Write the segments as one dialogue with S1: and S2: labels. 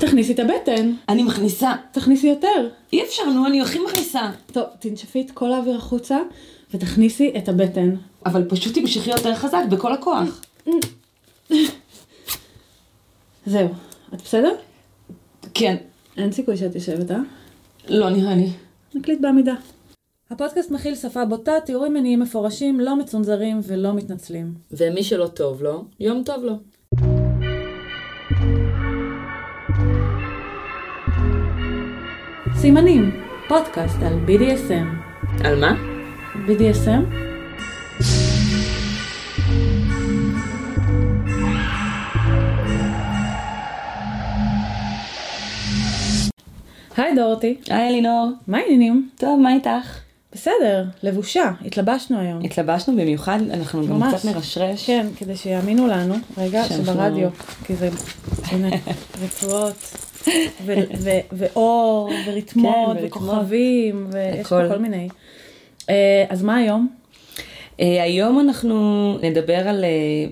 S1: תכניסי את הבטן.
S2: אני מכניסה.
S1: תכניסי יותר.
S2: אי אפשר, נו, אני הכי מכניסה.
S1: טוב, תנשפי את כל האוויר החוצה ותכניסי את הבטן.
S2: אבל פשוט תמשכי יותר חזק, בכל הכוח.
S1: זהו. את בסדר?
S2: כן.
S1: אין סיכוי שאת יושבת, אה?
S2: לא נראה לי.
S1: נקליט בעמידה. הפודקאסט מכיל שפה בוטה, תיאורים מיניים מפורשים, לא מצונזרים ולא מתנצלים.
S2: ומי שלא טוב לו, יום טוב לו.
S1: סימנים, פודקאסט על BDSM.
S2: על מה?
S1: BDSM? היי דורתי,
S2: היי אלינור.
S1: מה העניינים?
S2: טוב, מה איתך?
S1: בסדר, לבושה, התלבשנו היום.
S2: התלבשנו במיוחד, אנחנו גם
S1: ממש.
S2: קצת נרשרש.
S1: כן, כדי שיאמינו לנו, רגע,
S2: שאנחנו-
S1: שברדיו, כי זה, הנה, רצועות, ואור, ורתמות,
S2: כן.
S1: וכוכבים, ויש
S2: הכל.
S1: כל מיני. אה, אז מה היום?
S2: אה, היום אנחנו נדבר על אה,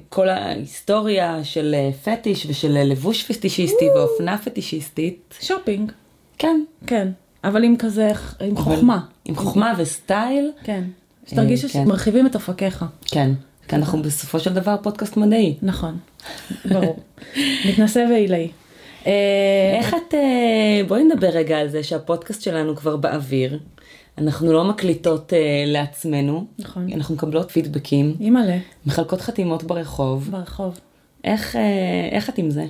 S2: כל ההיסטוריה של פטיש ושל לבוש פטישיסטי ואופנה פטישיסטית.
S1: שופינג,
S2: כן.
S1: כן, אבל עם כזה, עם חוכמה,
S2: עם חוכמה וסטייל.
S1: כן. שתרגיש
S2: כן.
S1: שמרחיבים את אופקיך.
S2: כן. כי אנחנו בסופו של דבר פודקאסט מדעי.
S1: נכון, ברור. מתנשא ועילאי. אה,
S2: איך את... אה, בואי נדבר רגע על זה שהפודקאסט שלנו כבר באוויר. אנחנו לא מקליטות אה, לעצמנו.
S1: נכון.
S2: אנחנו מקבלות פידבקים,
S1: אימא'לה,
S2: מחלקות חתימות ברחוב.
S1: ברחוב.
S2: איך, אה, איך את עם זה?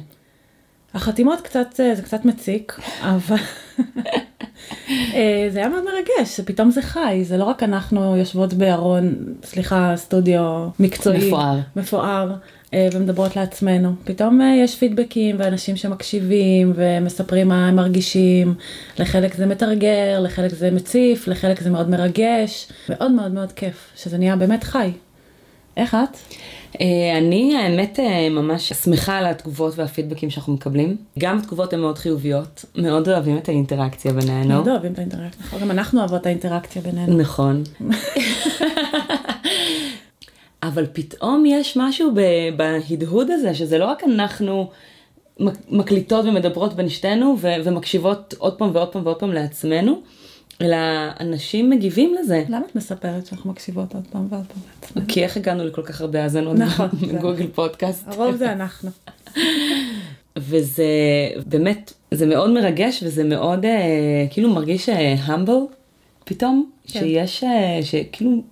S1: החתימות קצת, אה, זה קצת מציק, אבל אה, זה היה מאוד מרגש, שפתאום זה חי, זה לא רק אנחנו יושבות בארון, סליחה, סטודיו מקצועי,
S2: מפואר.
S1: מפואר, ומדברות לעצמנו. פתאום אה, יש פידבקים ואנשים שמקשיבים ומספרים מה הם מרגישים, לחלק זה מתרגר, לחלק זה מציף, לחלק זה מאוד מרגש, מאוד מאוד מאוד כיף, שזה נהיה באמת חי. איך את?
S2: אה, אני האמת אה, ממש שמחה על התגובות והפידבקים שאנחנו מקבלים. גם התגובות הן מאוד חיוביות, מאוד אוהבים את האינטראקציה בינינו.
S1: מאוד אוהבים את האינטראקציה, נכון, גם אנחנו אוהבות את האינטראקציה בינינו.
S2: נכון. אבל פתאום יש משהו ב- בהדהוד הזה, שזה לא רק אנחנו מק- מקליטות ומדברות בין שתינו ו- ומקשיבות עוד פעם ועוד פעם ועוד פעם לעצמנו, אלא אנשים מגיבים לזה.
S1: למה את מספרת שאנחנו מקשיבות עוד פעם ועוד פעם לעצמנו?
S2: כי איך הגענו לכל כך הרבה האזנות
S1: נכון,
S2: בגוגל פודקאסט.
S1: הרוב זה אנחנו.
S2: וזה באמת, זה מאוד מרגש וזה מאוד אה, כאילו מרגיש אה, humble פתאום,
S1: כן.
S2: שיש, אה, שכאילו,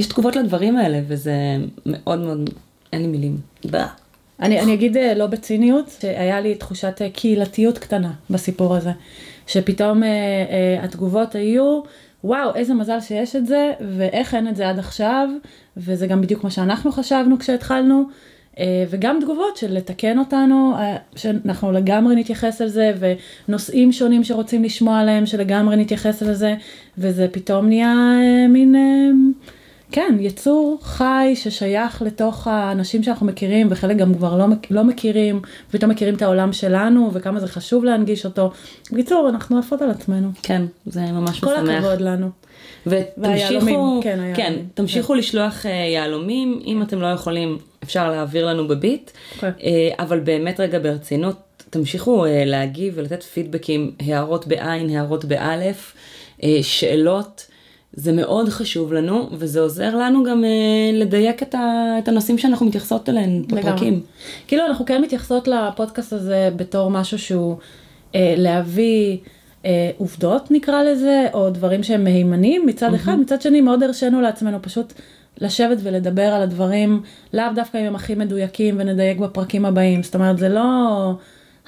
S2: יש תגובות לדברים האלה וזה מאוד מאוד, אין לי מילים.
S1: אני, אני אגיד אה, לא בציניות, שהיה לי תחושת אה, קהילתיות קטנה בסיפור הזה. שפתאום אה, אה, התגובות היו, וואו, איזה מזל שיש את זה, ואיך אין את זה עד עכשיו, וזה גם בדיוק מה שאנחנו חשבנו כשהתחלנו. אה, וגם תגובות של לתקן אותנו, שאנחנו לגמרי נתייחס לזה, ונושאים שונים שרוצים לשמוע עליהם, שלגמרי נתייחס לזה, וזה פתאום נהיה מין, כן, יצור חי ששייך לתוך האנשים שאנחנו מכירים, וחלק גם כבר לא, לא מכירים, ופתאום מכירים את העולם שלנו, וכמה זה חשוב להנגיש אותו. בקיצור, אנחנו עפות על עצמנו.
S2: כן, זה ממש
S1: כל
S2: משמח.
S1: הכבוד לנו.
S2: ותמשיכו,
S1: כן,
S2: כן,
S1: היהלומים,
S2: תמשיכו לשלוח אה, יהלומים, אם אתם לא יכולים אפשר להעביר לנו בביט. אה, אבל באמת רגע ברצינות, תמשיכו אה, להגיב ולתת פידבקים, הערות בעין, הערות באלף, שאלות. זה מאוד חשוב לנו, וזה עוזר לנו גם אה, לדייק את, ה, את הנושאים שאנחנו מתייחסות אליהם בפרקים.
S1: כאילו אנחנו כן מתייחסות לפודקאסט הזה בתור משהו שהוא אה, להביא אה, עובדות נקרא לזה, או דברים שהם מהימנים מצד אחד, מצד שני מאוד הרשינו לעצמנו פשוט לשבת ולדבר על הדברים, לאו דווקא אם הם הכי מדויקים ונדייק בפרקים הבאים, זאת אומרת זה לא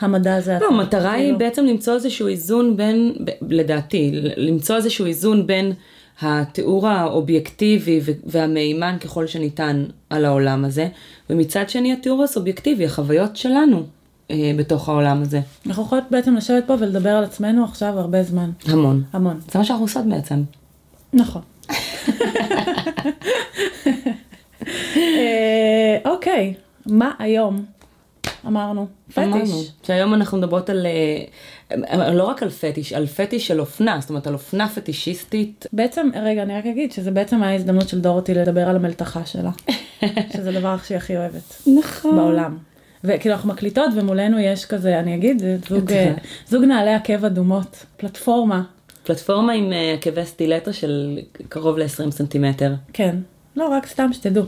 S1: המדע זה
S2: לא, המטרה היא
S1: כאילו.
S2: בעצם למצוא איזשהו איזון בין, ב- לדעתי, למצוא איזשהו איזון בין התיאור האובייקטיבי והמהימן ככל שניתן על העולם הזה, ומצד שני התיאור הסובייקטיבי, החוויות שלנו אה, בתוך העולם הזה.
S1: אנחנו יכולות בעצם לשבת פה ולדבר על עצמנו עכשיו הרבה זמן,
S2: המון.
S1: המון.
S2: זה מה שאנחנו עושות בעצם.
S1: נכון. אה, אוקיי, מה היום? אמרנו,
S2: אמרנו
S1: פטיש.
S2: שהיום אנחנו מדברות על, אה, לא רק על פטיש, על פטיש של אופנה, זאת אומרת על אופנה פטישיסטית.
S1: בעצם, רגע, אני רק אגיד שזה בעצם ההזדמנות של דורותי לדבר על המלתחה שלה. שזה הדבר שהיא הכי אוהבת
S2: נכון.
S1: בעולם. וכאילו אנחנו מקליטות ומולנו יש כזה, אני אגיד, זוג, אה, זוג נעלי עקב אדומות, פלטפורמה,
S2: פלטפורמה עם אה, עקבי סטילטו של קרוב ל-20 סנטימטר.
S1: כן. לא, רק סתם שתדעו.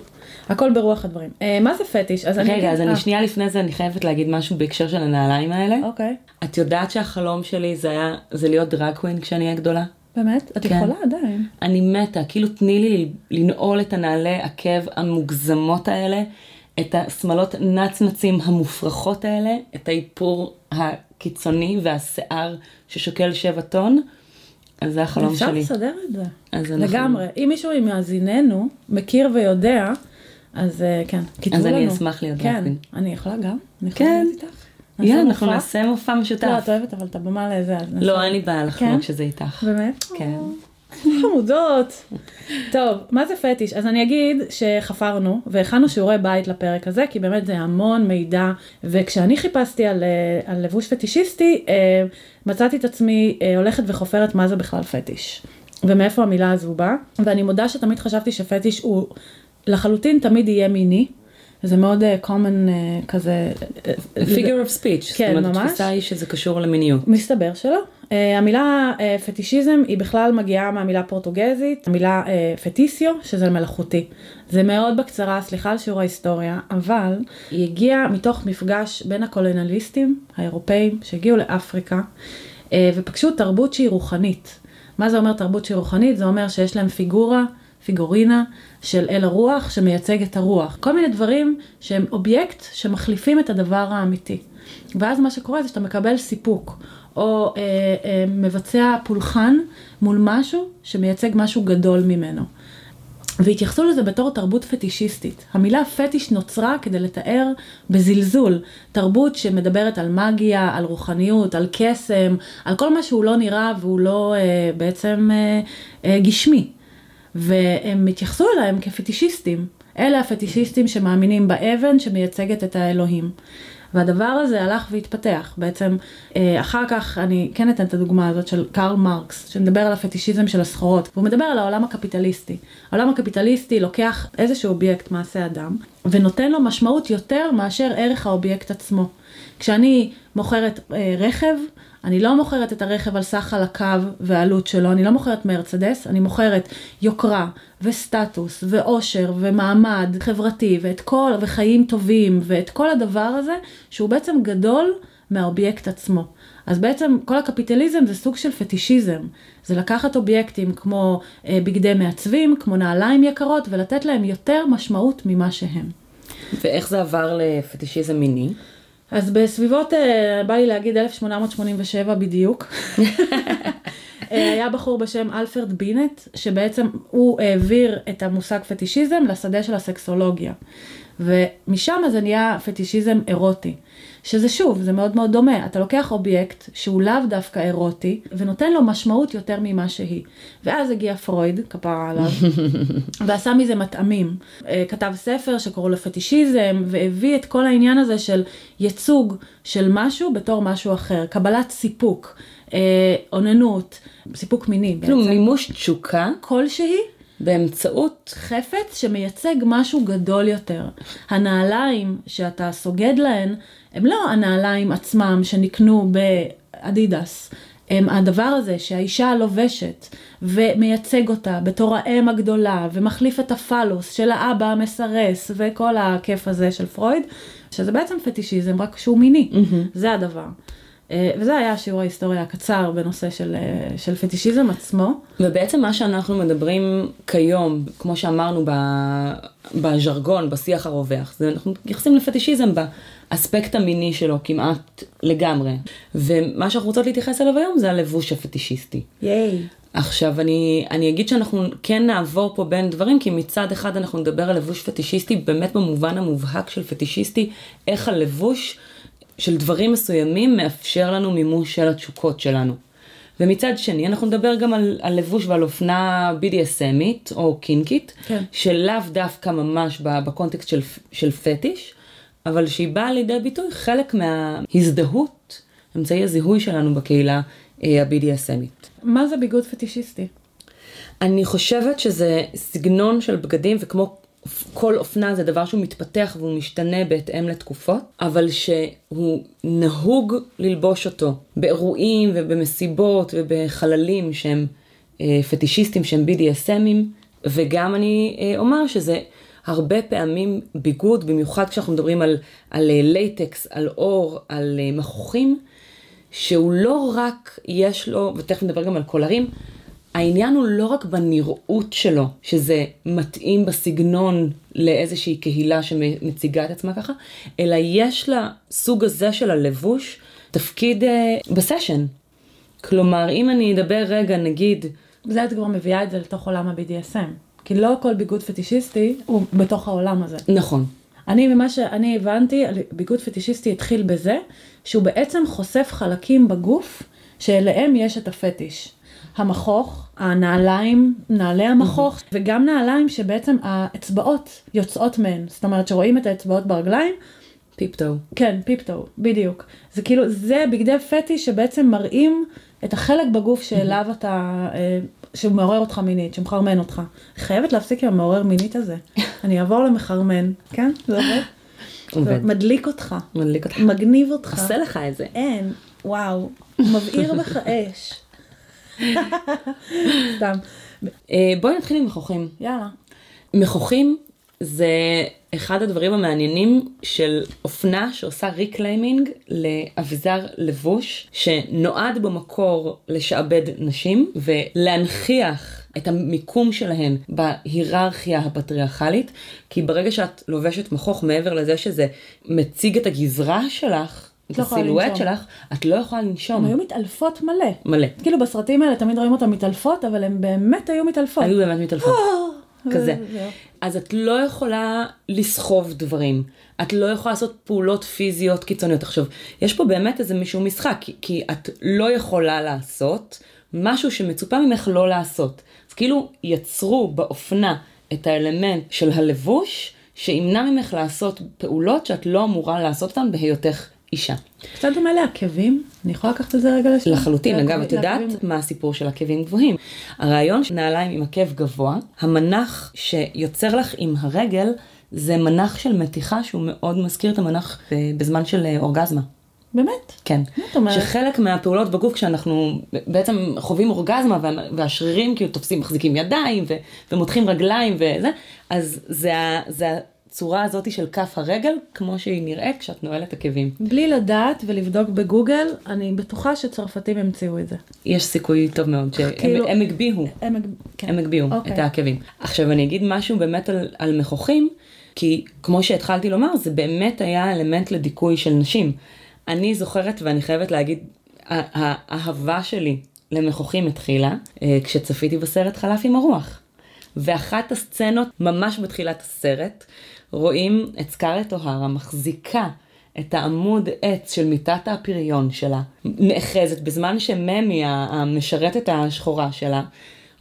S1: הכל ברוח הדברים. אה, מה זה פטיש? אז אני
S2: רגע, אז אני
S1: אה,
S2: שנייה לפני זה, אני חייבת להגיד משהו בהקשר של הנעליים האלה.
S1: אוקיי.
S2: את יודעת שהחלום שלי זה היה, זה להיות דרג קווין כשאני אהיה גדולה?
S1: באמת? את
S2: כן.
S1: יכולה עדיין.
S2: אני מתה, כאילו תני לי לנעול את הנעלי עקב המוגזמות האלה, את השמלות נצנצים המופרכות האלה, את האיפור הקיצוני והשיער ששוקל שבע טון, אז זה החלום
S1: אפשר
S2: שלי.
S1: לסדר את זה.
S2: אז אנחנו-
S1: לגמרי. אם מישהו ממאזיננו מכיר ויודע, אז אה, כן, כתבו
S2: אז
S1: לנו.
S2: אני אשמח להיות
S1: כן,
S2: דרקווין.
S1: אני יכולה גם? אני יכולה
S2: כן.
S1: להיות איתך?
S2: יאללה, אנחנו? נעשה מופע משותף.
S1: לא, את אוהבת אבל את הבמה לזה. אז נעשה-
S2: לא, אין לי בעיה לחלוק
S1: כן?
S2: שזה איתך.
S1: באמת?
S2: כן.
S1: חמודות. טוב, מה זה פטיש? אז אני אגיד שחפרנו והכנו שיעורי בית לפרק הזה, כי באמת זה המון מידע, וכשאני חיפשתי על, אה, על לבוש פטישיסטי, אה, מצאתי את עצמי אה, הולכת וחופרת מה זה בכלל פטיש, ומאיפה המילה הזו באה, ואני מודה שתמיד חשבתי שפטיש הוא לחלוטין תמיד יהיה מיני. זה מאוד אה, common אה, כזה.
S2: figure of speech,
S1: כן,
S2: זאת אומרת,
S1: ממש.
S2: התפיסה היא שזה קשור למיניות.
S1: מסתבר שלא. Uh, המילה uh, פטישיזם היא בכלל מגיעה מהמילה פורטוגזית, המילה uh, פטיסיו, שזה מלאכותי. זה מאוד בקצרה, סליחה על שיעור ההיסטוריה, אבל היא הגיעה מתוך מפגש בין הקולוניאליסטים האירופאים שהגיעו לאפריקה uh, ופגשו תרבות שהיא רוחנית. מה זה אומר תרבות שהיא רוחנית? זה אומר שיש להם פיגורה, פיגורינה של אל הרוח שמייצג את הרוח. כל מיני דברים שהם אובייקט שמחליפים את הדבר האמיתי. ואז מה שקורה זה שאתה מקבל סיפוק, או אה, אה, מבצע פולחן מול משהו שמייצג משהו גדול ממנו. והתייחסו לזה בתור תרבות פטישיסטית. המילה פטיש נוצרה כדי לתאר בזלזול תרבות שמדברת על מגיה, על רוחניות, על קסם, על כל מה שהוא לא נראה והוא לא אה, בעצם אה, אה, גשמי. והם התייחסו אליהם כפטישיסטים. אלה הפטישיסטים שמאמינים באבן שמייצגת את האלוהים. והדבר הזה הלך והתפתח. בעצם, אה, אחר כך אני כן אתן את הדוגמה הזאת של קרל מרקס, שמדבר על הפטישיזם של הסחורות, והוא מדבר על העולם הקפיטליסטי. העולם הקפיטליסטי לוקח איזשהו אובייקט, מעשה אדם, ונותן לו משמעות יותר מאשר ערך האובייקט עצמו. כשאני מוכרת אה, רכב, אני לא מוכרת את הרכב על סך חלקיו והעלות שלו, אני לא מוכרת מרצדס, אני מוכרת יוקרה וסטטוס ואושר ומעמד חברתי ואת כל, וחיים טובים ואת כל הדבר הזה שהוא בעצם גדול מהאובייקט עצמו. אז בעצם כל הקפיטליזם זה סוג של פטישיזם, זה לקחת אובייקטים כמו אה, בגדי מעצבים, כמו נעליים יקרות ולתת להם יותר משמעות ממה שהם.
S2: ואיך זה עבר לפטישיזם מיני?
S1: אז בסביבות, אה, בא לי להגיד 1887 בדיוק, אה, היה בחור בשם אלפרד בינט, שבעצם הוא העביר את המושג פטישיזם לשדה של הסקסולוגיה. ומשם זה נהיה פטישיזם אירוטי. שזה שוב, זה מאוד מאוד דומה. אתה לוקח אובייקט שהוא לאו דווקא אירוטי, ונותן לו משמעות יותר ממה שהיא. ואז הגיע פרויד, כפרה עליו, ועשה מזה מטעמים. אה, כתב ספר שקראו לו פטישיזם, והביא את כל העניין הזה של ייצוג של משהו בתור משהו אחר. קבלת סיפוק, אה, אוננות, סיפוק מיני
S2: כאילו
S1: בעצם.
S2: מימוש תשוקה
S1: כלשהי.
S2: באמצעות
S1: חפץ שמייצג משהו גדול יותר. הנעליים שאתה סוגד להן, הם לא הנעליים עצמם שנקנו באדידס. הם הדבר הזה שהאישה לובשת ומייצג אותה בתור האם הגדולה ומחליף את הפלוס של האבא המסרס וכל הכיף הזה של פרויד, שזה בעצם פטישיזם רק שהוא מיני, זה הדבר. אה, וזה היה שיעור ההיסטוריה הקצר בנושא של, אה, של פטישיזם עצמו.
S2: ובעצם מה שאנחנו מדברים כיום, כמו שאמרנו ב- בז'רגון, בשיח הרווח, זה אנחנו מתייחסים לפטישיזם באספקט המיני שלו כמעט לגמרי. ומה שאנחנו רוצות להתייחס אליו היום זה הלבוש הפטישיסטי.
S1: ייי.
S2: עכשיו אני, אני אגיד שאנחנו כן נעבור פה בין דברים, כי מצד אחד אנחנו נדבר על לבוש פטישיסטי באמת במובן המובהק של פטישיסטי, איך הלבוש של דברים מסוימים מאפשר לנו מימוש של התשוקות שלנו. ומצד שני אנחנו נדבר גם על, על לבוש ועל אופנה BDSMית או קינקית,
S1: כן.
S2: שלאו דווקא ממש בקונטקסט של, של פטיש, אבל שהיא באה לידי ביטוי חלק מההזדהות, אמצעי הזיהוי שלנו בקהילה אה, ה-BDSMית.
S1: מה זה ביגוד פטישיסטי?
S2: אני חושבת שזה סגנון של בגדים וכמו כל אופנה זה דבר שהוא מתפתח והוא משתנה בהתאם לתקופות, אבל שהוא נהוג ללבוש אותו באירועים ובמסיבות ובחללים שהם אה, פטישיסטים שהם BDSMים, וגם אני אה, אומר שזה הרבה פעמים ביגוד, במיוחד כשאנחנו מדברים על, על אה, latex, על עור, על אה, מחוכים, שהוא לא רק יש לו, ותכף נדבר גם על קולרים, העניין הוא לא רק בנראות שלו, שזה מתאים בסגנון לאיזושהי קהילה שמציגה את עצמה ככה, אלא יש לסוג הזה של הלבוש תפקיד אה, בסשן. כלומר, אם אני אדבר רגע, נגיד...
S1: זה את כבר מביאה את זה לתוך עולם ה-BDSM. כי לא כל ביגוד פטישיסטי הוא בתוך העולם הזה.
S2: נכון.
S1: אני, ממה שאני הבנתי, ביגוד פטישיסטי התחיל בזה, שהוא בעצם חושף חלקים בגוף שאליהם יש את הפטיש. המכוך, הנעליים, נעלי המכוך, mm-hmm. וגם נעליים שבעצם האצבעות יוצאות מהן. זאת אומרת שרואים את האצבעות ברגליים.
S2: פיפטו.
S1: כן, פיפטו, בדיוק. זה כאילו, זה בגדי פטיש שבעצם מראים את החלק בגוף שאליו אתה, אה, שהוא מעורר אותך מינית, שמחרמן אותך. חייבת להפסיק עם המעורר מינית הזה. אני אעבור למחרמן, כן? זה עובד? עובד. מדליק אותך.
S2: מדליק אותך.
S1: מגניב אותך.
S2: עושה לך את זה.
S1: אין, וואו. מבעיר בך אש. סתם.
S2: אה, בואי נתחיל עם מחוכים.
S1: יאללה.
S2: מחוכים זה אחד הדברים המעניינים של אופנה שעושה reclaiming לאביזר לבוש שנועד במקור לשעבד נשים ולהנכיח את המיקום שלהן בהיררכיה הפטריארכלית, כי ברגע שאת לובשת מכוך מעבר לזה שזה מציג את הגזרה שלך, את לא הסילואט שלך, את לא יכולה לנשום.
S1: הן היו מתעלפות מלא.
S2: מלא.
S1: כאילו בסרטים האלה תמיד רואים אותן מתעלפות, אבל הן באמת היו מתעלפות.
S2: היו באמת מתעלפות. אה, כזה. אז את לא יכולה לסחוב דברים. את לא יכולה לעשות פעולות פיזיות קיצוניות. עכשיו, יש פה באמת איזה מישהו משחק, כי, כי את לא יכולה לעשות משהו שמצופה ממך לא לעשות. אז כאילו יצרו באופנה את האלמנט של הלבוש, שימנע ממך לעשות פעולות שאת לא אמורה לעשות אותן בהיותך אישה.
S1: קצת דומה לעקבים, אני יכולה לקחת את זה רגע לשם?
S2: לחלוטין, אגב, את יודעת מה הסיפור של עקבים גבוהים. הרעיון של נעליים עם עקב גבוה, המנח שיוצר לך עם הרגל, זה מנח של מתיחה שהוא מאוד מזכיר את המנח בזמן של אה, אורגזמה.
S1: באמת?
S2: כן. שחלק מהפעולות בגוף כשאנחנו בעצם חווים אורגזמה והשרירים כאילו תופסים, מחזיקים ידיים ומותחים רגליים וזה, אז זה, זה הצורה הזאת של כף הרגל, כמו שהיא נראית כשאת נועלת עקבים.
S1: בלי לדעת ולבדוק בגוגל, אני בטוחה שצרפתים המציאו את זה.
S2: יש סיכוי טוב מאוד שהם כאילו, הם הגביהו, הם, כן. הם הגביהו אוקיי. את העקבים. עכשיו אני אגיד משהו באמת על, על מכוחים, כי כמו שהתחלתי לומר, זה באמת היה אלמנט לדיכוי של נשים. אני זוכרת, ואני חייבת להגיד, האהבה שלי למכוחים התחילה אה, כשצפיתי בסרט חלף עם הרוח. ואחת הסצנות ממש בתחילת הסרט, רואים את סקארט אוהרה מחזיקה את העמוד עץ של מיטת הפריון שלה, נאחזת. בזמן שממי המשרתת השחורה שלה,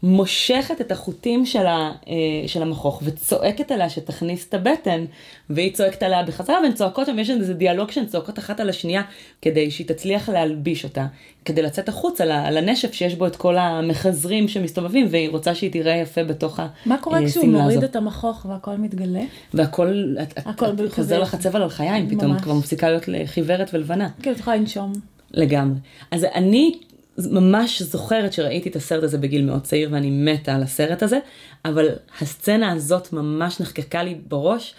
S2: מושכת את החוטים שלה, אה, של המכוך וצועקת עליה שתכניס את הבטן, והיא צועקת עליה בחזרה והן צועקות שם, יש איזה דיאלוג שהן צועקות אחת על השנייה, כדי שהיא תצליח להלביש אותה, כדי לצאת החוץ על, על הנשף שיש בו את כל המחזרים שמסתובבים, והיא רוצה שהיא תראה יפה בתוך השמלה הזאת.
S1: מה קורה כשהוא מוריד את המכוך והכל מתגלה?
S2: והכל, הכל את, את חוזר לך צבע על חיים, פתאום את כבר מפסיקה להיות חיוורת ולבנה.
S1: כן, את יכולה לנשום.
S2: לגמרי. אז אני ממש זוכרת שראיתי את הסרט הזה בגיל מאוד צעיר ואני מתה על הסרט הזה, אבל הסצנה הזאת ממש נחקקה לי בראש.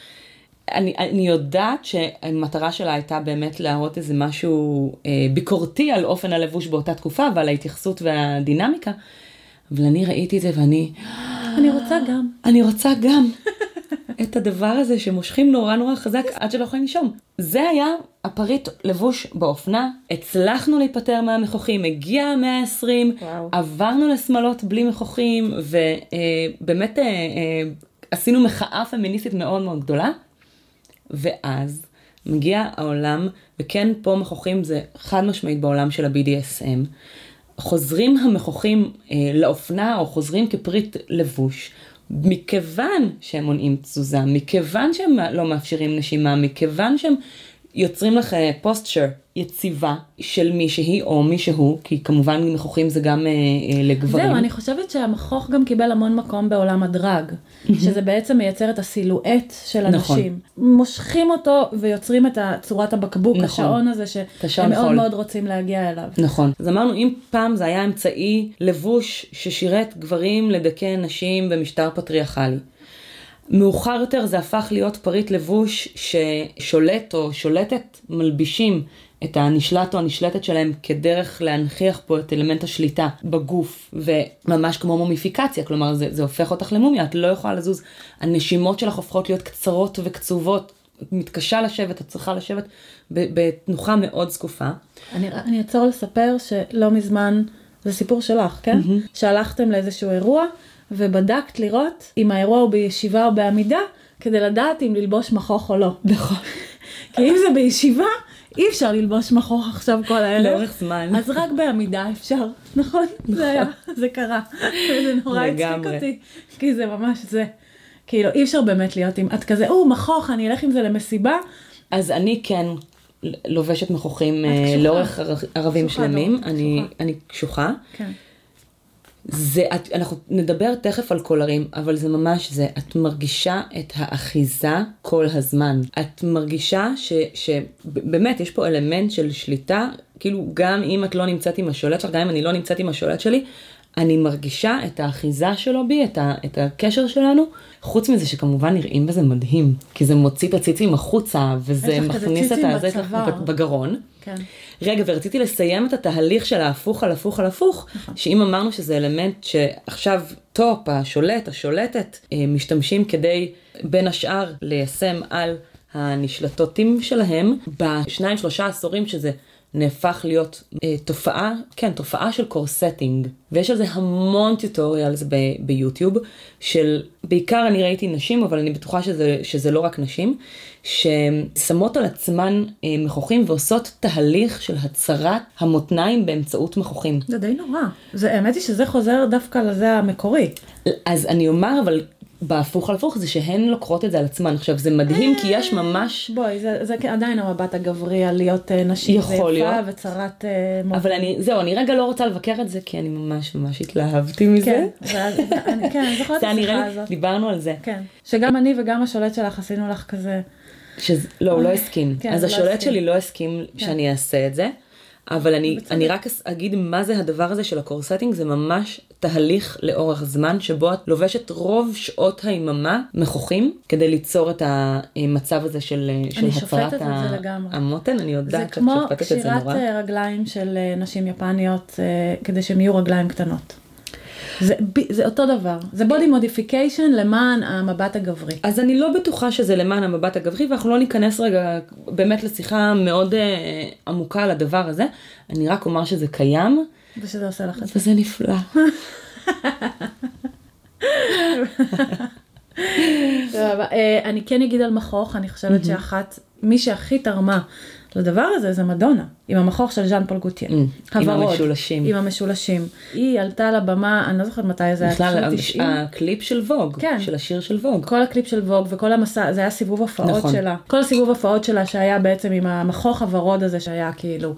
S2: אני, אני יודעת שהמטרה שלה הייתה באמת להראות איזה משהו אה, ביקורתי על אופן הלבוש באותה תקופה ועל ההתייחסות והדינמיקה, אבל אני ראיתי את זה ואני...
S1: אני רוצה גם.
S2: אני רוצה גם. את הדבר הזה שמושכים נורא נורא חזק עד שלא יכולים לנשום. זה היה הפריט לבוש באופנה, הצלחנו להיפטר מהמכוחים, הגיע המאה ה-20, עברנו לשמאלות בלי מכוחים, ובאמת אה, אה, עשינו מחאה פמיניסטית מאוד מאוד גדולה, ואז מגיע העולם, וכן פה מכוחים זה חד משמעית בעולם של ה-BDSM, חוזרים המכוחים אה, לאופנה או חוזרים כפריט לבוש. מכיוון שהם מונעים תזוזה, מכיוון שהם לא מאפשרים נשימה, מכיוון שהם יוצרים לך פוסטשר יציבה של מישהי או מישהו, כי כמובן מכוחים זה גם אה, אה, לגברים.
S1: זהו, אני חושבת שהמכוך גם קיבל המון מקום בעולם הדרג, שזה בעצם מייצר את הסילואט של
S2: נכון.
S1: אנשים. מושכים אותו ויוצרים את צורת הבקבוק,
S2: נכון.
S1: השעון הזה
S2: השעון
S1: שהם מאוד
S2: חול.
S1: מאוד רוצים להגיע אליו.
S2: נכון. אז אמרנו, אם פעם זה היה אמצעי לבוש ששירת גברים לדכא נשים במשטר פטריארכלי. מאוחר יותר זה הפך להיות פריט לבוש ששולט או שולטת מלבישים את הנשלט או הנשלטת שלהם כדרך להנכיח פה את אלמנט השליטה בגוף וממש כמו מומיפיקציה, כלומר זה, זה הופך אותך למומיה, את לא יכולה לזוז, הנשימות שלך הופכות להיות קצרות וקצובות, את מתקשה לשבת, את צריכה לשבת בתנוחה מאוד זקופה.
S1: אני, אני אעצור לספר שלא מזמן, זה סיפור שלך, כן? שהלכתם לאיזשהו אירוע ובדקת לראות אם האירוע הוא בישיבה או בעמידה, כדי לדעת אם ללבוש מכוך או לא.
S2: נכון.
S1: כי אם זה בישיבה, אי אפשר ללבוש מכוך עכשיו כל הערב.
S2: לאורך זמן.
S1: אז רק בעמידה אפשר, נכון? זה היה, זה קרה. זה נורא הצחיק. אותי, כי זה ממש זה. כאילו, אי אפשר באמת להיות עם, את כזה, או, מכוך, אני אלך עם זה למסיבה.
S2: אז אני כן לובשת מכוחים אה. לאורך ער- ערבים שלמים, אני. אני קשוחה.
S1: כן.
S2: זה, את, אנחנו נדבר תכף על קולרים, אבל זה ממש זה, את מרגישה את האחיזה כל הזמן. את מרגישה ש, שבאמת יש פה אלמנט של שליטה, כאילו גם אם את לא נמצאת עם השולט שלך, גם אם אני לא נמצאת עם השולט שלי, אני מרגישה את האחיזה שלו בי, את, ה, את הקשר שלנו, חוץ מזה שכמובן נראים בזה מדהים, כי זה מוציא את הציצים החוצה, וזה מכניס את הזה. בגרון.
S1: כן.
S2: רגע, ורציתי לסיים את התהליך של ההפוך על הפוך על הפוך, שאם אמרנו שזה אלמנט שעכשיו טופ, השולט, השולטת, אה, משתמשים כדי בין השאר ליישם על הנשלטים שלהם, בשניים שלושה עשורים שזה נהפך להיות אה, תופעה, כן, תופעה של corseting, ויש על זה המון tutorials ב- ביוטיוב, של בעיקר אני ראיתי נשים, אבל אני בטוחה שזה, שזה לא רק נשים, ששמות על עצמן אה, מחוכים ועושות תהליך של הצרת המותניים באמצעות מחוכים.
S1: זה די נורא. זה, האמת היא שזה חוזר דווקא לזה המקורי.
S2: אז אני אומר, אבל בהפוך על הפוך זה שהן לוקחות את זה על עצמן. עכשיו זה מדהים כי יש ממש,
S1: בואי, זה, זה כן עדיין המבט הגברי על להיות אה, נשית ויפה
S2: להיות.
S1: וצרת אה, מות.
S2: אבל אני, זהו, אני רגע לא רוצה לבקר את זה כי אני ממש ממש התלהבתי מזה.
S1: כן, אני- כן, אני זוכרת את השיחה הזאת.
S2: דיברנו על זה.
S1: כן, שגם אני וגם השולט שלך עשינו לך כזה,
S2: שזה, לא, הוא לא הסכים.
S1: כן,
S2: אז
S1: לא
S2: השולט
S1: הסכים.
S2: שלי לא הסכים שאני אעשה את זה. אבל אני. אני רק אגיד מה זה הדבר הזה של ה corseting, זה ממש תהליך לאורך זמן שבו את לובשת רוב שעות היממה מחוכים כדי ליצור את המצב הזה של, של
S1: אני שופטת
S2: הצרת
S1: זה
S2: ה-. המותן, אני
S1: זה
S2: יודעת שאת
S1: כמו
S2: שופטת את זה
S1: קשירת
S2: נורא.
S1: אה, רגליים של אה, נשים יפניות אה, כדי שהן יהיו רגליים קטנות. זה, זה אותו דבר, זה body modification למען המבט הגברי.
S2: אז אני לא בטוחה שזה למען המבט הגברי, ואנחנו לא ניכנס רגע באמת לשיחה מאוד אה, עמוקה על הדבר הזה. אני רק אומר שזה קיים,
S1: ושזה עושה לך את זה.
S2: וזה נפלא.
S1: אה, אני כן אגיד על מחוך, אני חושבת שאחת, מי שהכי תרמה לדבר הזה זה מדונה, עם המחוך של ז'אן פול גוטייה.
S2: עם המשולשים.
S1: עם המשולשים. היא עלתה לבמה, אני לא זוכרת מתי זה היה,
S2: בכלל,
S1: בשנות 90.
S2: הקליפ של Vogue,
S1: כן.
S2: של השיר של Vogue.
S1: כל הקליפ של Vogue וכל המסע, זה היה סיבוב הופעות
S2: נכון.
S1: שלה. כל הסיבוב הופעות שלה שהיה בעצם עם המחוך הוורוד הזה שהיה כאילו,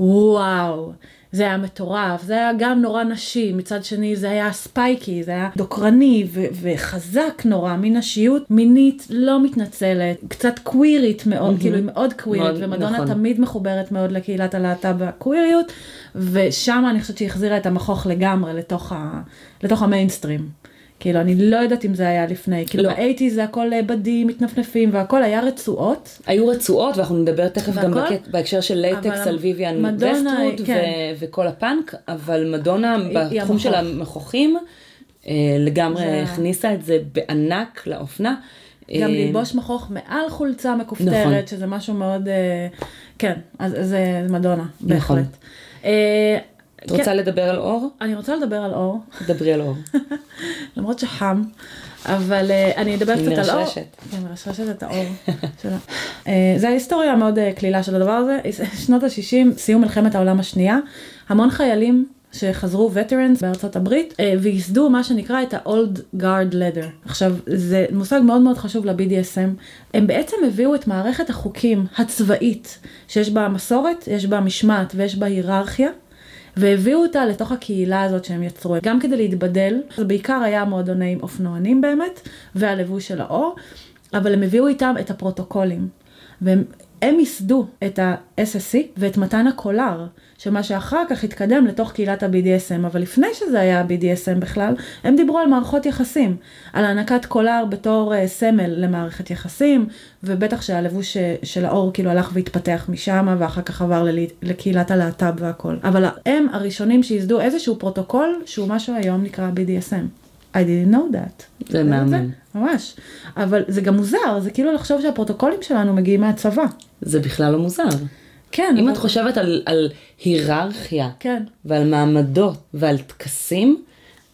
S1: וואו, זה היה מטורף, זה היה גם נורא נשי, מצד שני זה היה spiky, זה היה דוקרני ו- וחזק נורא, מין נשיות מינית לא מתנצלת, קצת קווירית מאוד, כאילו היא מאוד קווירית,
S2: מאוד,
S1: ומדונה
S2: נכון.
S1: תמיד מחוברת מאוד לקהילת הלהט"ב והקוויריות, ושם אני חושבת שהיא החזירה את המחוך לגמרי לתוך, ה- לתוך המיינסטרים. כאילו, אני לא יודעת אם זה היה לפני, כאילו
S2: לא.
S1: ב eighties הכל אה, בדים, מתנפנפים והכל היה רצועות.
S2: היו רצועות, ואנחנו נדבר תכף גם
S1: והכל?
S2: בקט, בהקשר של
S1: latex
S2: על ויויאן וסטווד
S1: כן.
S2: ו- וכל הפאנק, אבל מדונה בתחום של. המכוחים אה, לגמרי
S1: זה-
S2: הכניסה את זה בענק לאופנה.
S1: גם
S2: אה,
S1: ללבוש מכוך מעל חולצה מכופתרת,
S2: נכון.
S1: שזה משהו מאוד, אה, כן, אז זה זה מדונה,
S2: נכון.
S1: בהחלט.
S2: את
S1: כן,
S2: רוצה לדבר על אור?
S1: אני רוצה לדבר על אור,
S2: דברי על אור.
S1: למרות שחם, אבל אה, אני אדבר קצת על אור.
S2: מרשרשת.
S1: כן, מרשרשת את האור שלה. אה, זה ההיסטוריה המאוד אה, קלילה של הדבר הזה. שנות ה-60, סיום מלחמת העולם השנייה, המון חיילים שחזרו veterans בארצות הברית אה, וייסדו מה שנקרא את ה-old guard leather. עכשיו זה מושג מאוד מאוד חשוב ל-BDSM. הם בעצם הביאו את מערכת החוקים הצבאית שיש בה מסורת, יש בה משמעת ויש בה היררכיה. והביאו אותה לתוך הקהילה הזאת שהם יצרו, גם כדי להתבדל, זה בעיקר היה מועדוני אופנוענים באמת, והלבוש של העור, אבל הם הביאו איתם את הפרוטוקולים. והם הם ייסדו את ה-SSC ואת מתן הקולר, שמה שאחר כך התקדם לתוך קהילת ה-BDSM, אבל לפני שזה היה ה-BDSM בכלל, הם דיברו על מערכות יחסים, על הענקת קולר בתור אה, סמל למערכת יחסים, ובטח שהלבוש של העור כאילו הלך והתפתח משם, ואחר כך עבר ל- לקהילת הלהט"ב והכל. אבל הם הראשונים שייסדו איזשהו פרוטוקול, שהוא משהו היום נקרא BDSM. I didn't know that.
S2: זה מהמם.
S1: ממש. אבל זה גם מוזר, זה כאילו לחשוב שהפרוטוקולים שלנו מגיעים מהצבא.
S2: זה בכלל לא מוזר.
S1: כן.
S2: אם
S1: אבל-
S2: את חושבת על, על היררכיה,
S1: כן.
S2: ועל מעמדות, ועל טקסים,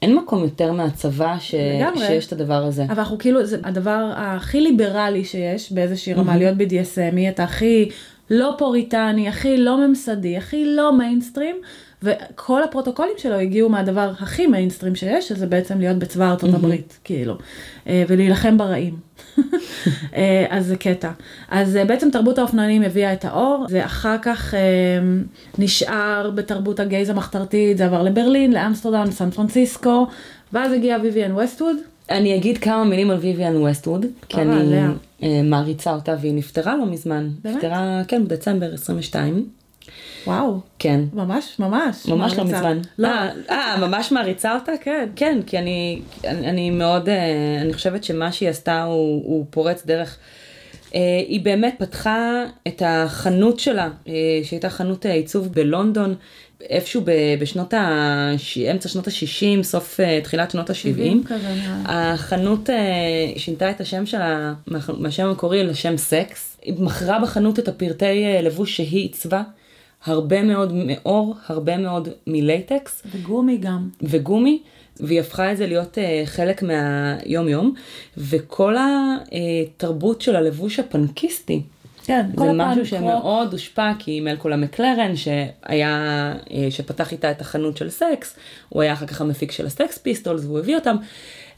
S2: אין מקום יותר מהצבא ש...
S1: לגמרי.
S2: שיש את הדבר הזה.
S1: אבל אנחנו כאילו, זה הדבר הכי ליברלי שיש באיזושהי רמה להיות BDSMי, אתה הכי לא פוריטני, הכי לא ממסדי, הכי לא מיינסטרים, וכל הפרוטוקולים שלו הגיעו מהדבר הכי מיינסטרים שיש, שזה בעצם להיות בצבא ארצות הברית, כאילו, אה, ולהילחם ברעים. אה, אז זה קטע. אז אה, בעצם תרבות האופנוענים הביאה את העור, זה אחר כך נשאר בתרבות הגייז המחתרתית, זה עבר לברלין, לאמסטרדם, סן פרנסיסקו, ואז הגיע ויויאן ווסטווד.
S2: אני אגיד כמה מילים על ויויאן ווסטווד, כי אני מעריצה אותה והיא נפטרה לא מזמן.
S1: באמת?
S2: נפטרה, כן, בדצמבר 22.
S1: וואו,
S2: כן.
S1: ממש, ממש.
S2: ממש לא. מזמן.
S1: לא,
S2: אה, אה, ממש מעריצה אותה?
S1: כן.
S2: כן, כי אני, אני, אני מאוד, אה, אני חושבת שמה שהיא עשתה הוא, הוא פורץ דרך. אה, היא באמת פתחה את החנות שלה, שהייתה חנות עיצוב בלונדון, איפשהו בשנות ה... אמצע שנות ה-60, סוף, תחילת שנות ה-70.
S1: כזה נראה.
S2: החנות שינתה את השם שלה מה- מהשם המקורי לשם סקס. היא מכרה בחנות את הפרטי לבוש שהיא עיצבה. הרבה מאוד מעור, הרבה מאוד מלייטקס
S1: וגומי גם.
S2: וגומי, והיא הפכה את זה להיות אה, חלק מהיום יום, וכל התרבות של הלבוש הפנקיסטי.
S1: כן, כל
S2: זה
S1: הפעם
S2: משהו
S1: לקרוא-
S2: שמאוד הושפע כי מלקולם מקלרן שהיה, אה, שפתח איתה את החנות של סקס, הוא היה אחר כך המפיק של הסקס פיסטולס והוא הביא אותם,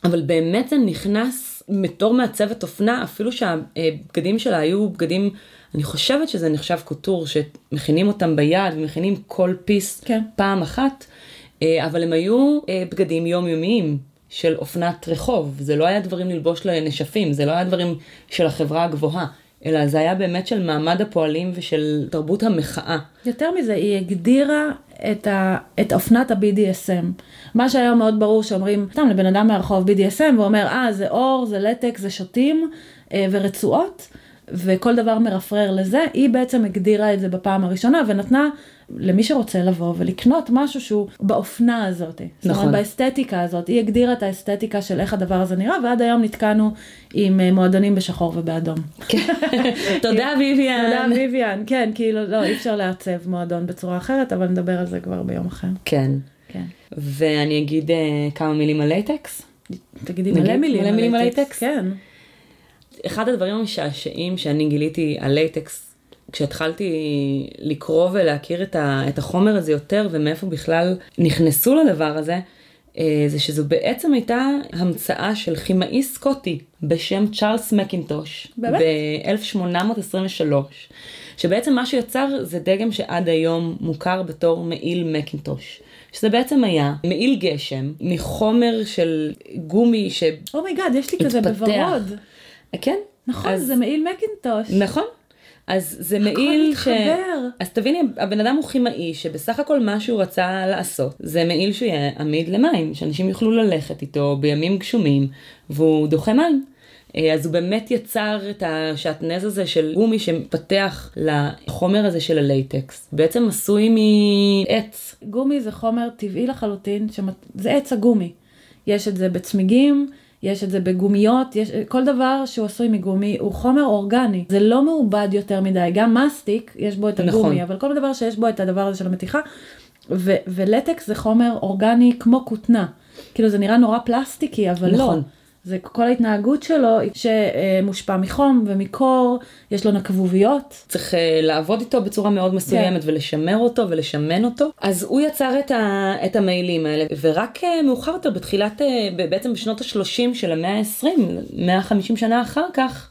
S2: אבל באמת זה נכנס בתור מעצבת אופנה, אפילו שהבגדים שלה היו בגדים, אני חושבת שזה נחשב קוטור, שמכינים אותם ביד ומכינים כל פיס
S1: כן.
S2: פעם אחת, אה, אבל הם היו אה, בגדים יומיומיים. של אופנת רחוב, זה לא היה דברים ללבוש לנשפים, זה לא היה דברים של החברה הגבוהה, אלא זה היה באמת של מעמד הפועלים ושל תרבות המחאה.
S1: יותר מזה, היא הגדירה את, ה, את אופנת ה-BDSM. מה שהיום מאוד ברור שאומרים, סתם לבן אדם מהרחוב BDSM, והוא אומר, אה, זה אור, זה לטקס, זה שוטים אה, ורצועות, וכל דבר מרפרר לזה, היא בעצם הגדירה את זה בפעם הראשונה, ונתנה למי שרוצה לבוא ולקנות משהו שהוא באופנה הזאת. זאת
S2: נכון.
S1: אומרת, באסתטיקה הזאת. היא הגדירה את האסתטיקה של איך הדבר הזה נראה, ועד היום נתקענו עם אה, מועדונים בשחור ובאדום.
S2: תודה ויvian.
S1: תודה ויvian, כן, כאילו, לא, אי אפשר לעצב מועדון בצורה אחרת, אבל נדבר על זה כבר ביום אחר.
S2: כן.
S1: כן.
S2: ואני אגיד אה, כמה מילים על לייטקס.
S1: תגידי מלא מילים
S2: על לייטקס?
S1: כן.
S2: אחד הדברים המשעשעים שאני גיליתי על לייטקס, כשהתחלתי לקרוא ולהכיר את, ה, את החומר הזה יותר ומאיפה בכלל נכנסו לדבר הזה, אה, זה שזו בעצם הייתה המצאה של כימאי סקוטי בשם צ'ארלס מקינטוש.
S1: באמת?
S2: ב-1823. שבעצם מה שיצר זה דגם שעד היום מוכר בתור מעיל מקינטוש. שזה בעצם היה מעיל גשם מחומר של גומי ש...
S1: oh my god, יש לי כזה. בוורוד.
S2: כן?
S1: נכון,
S2: אז-
S1: זה מעיל מקינטוש.
S2: נכון. אז זה מעיל ש...
S1: מתחבר.
S2: אז תביני, הבן אדם הוא כימאי שבסך הכל מה שהוא רצה לעשות זה מעיל שהוא יהיה עמיד למים, שאנשים יוכלו ללכת איתו בימים גשומים והוא דוחה מים. אה, אז הוא באמת יצר את השעטנז הזה של גומי שמפתח לחומר הזה של הלייטקס. בעצם עשוי מעץ.
S1: גומי זה חומר טבעי לחלוטין, שמת... זה עץ הגומי. יש את זה בצמיגים, יש את זה בגומיות, יש... כל דבר שהוא עשוי מגומי הוא חומר אורגני. זה לא מעובד יותר מדי, גם מסטיק יש בו את הגומי,
S2: נכון.
S1: אבל כל דבר שיש בו את הדבר הזה של המתיחה, ו... ולטקס זה חומר אורגני כמו כותנה. כאילו זה נראה נורא פלסטיקי, אבל לא. זה כל ההתנהגות שלו שמושפע מחום ומקור, יש לו נקבוביות.
S2: צריך uh, לעבוד איתו בצורה מאוד מסוימת כן. ולשמר אותו ולשמן אותו. אז הוא יצר את, ה, את המעילים האלה, ורק uh, מאוחר יותר, בתחילת, uh, בעצם בשנות ה-30 של המאה ה-20, 150 שנה אחר כך,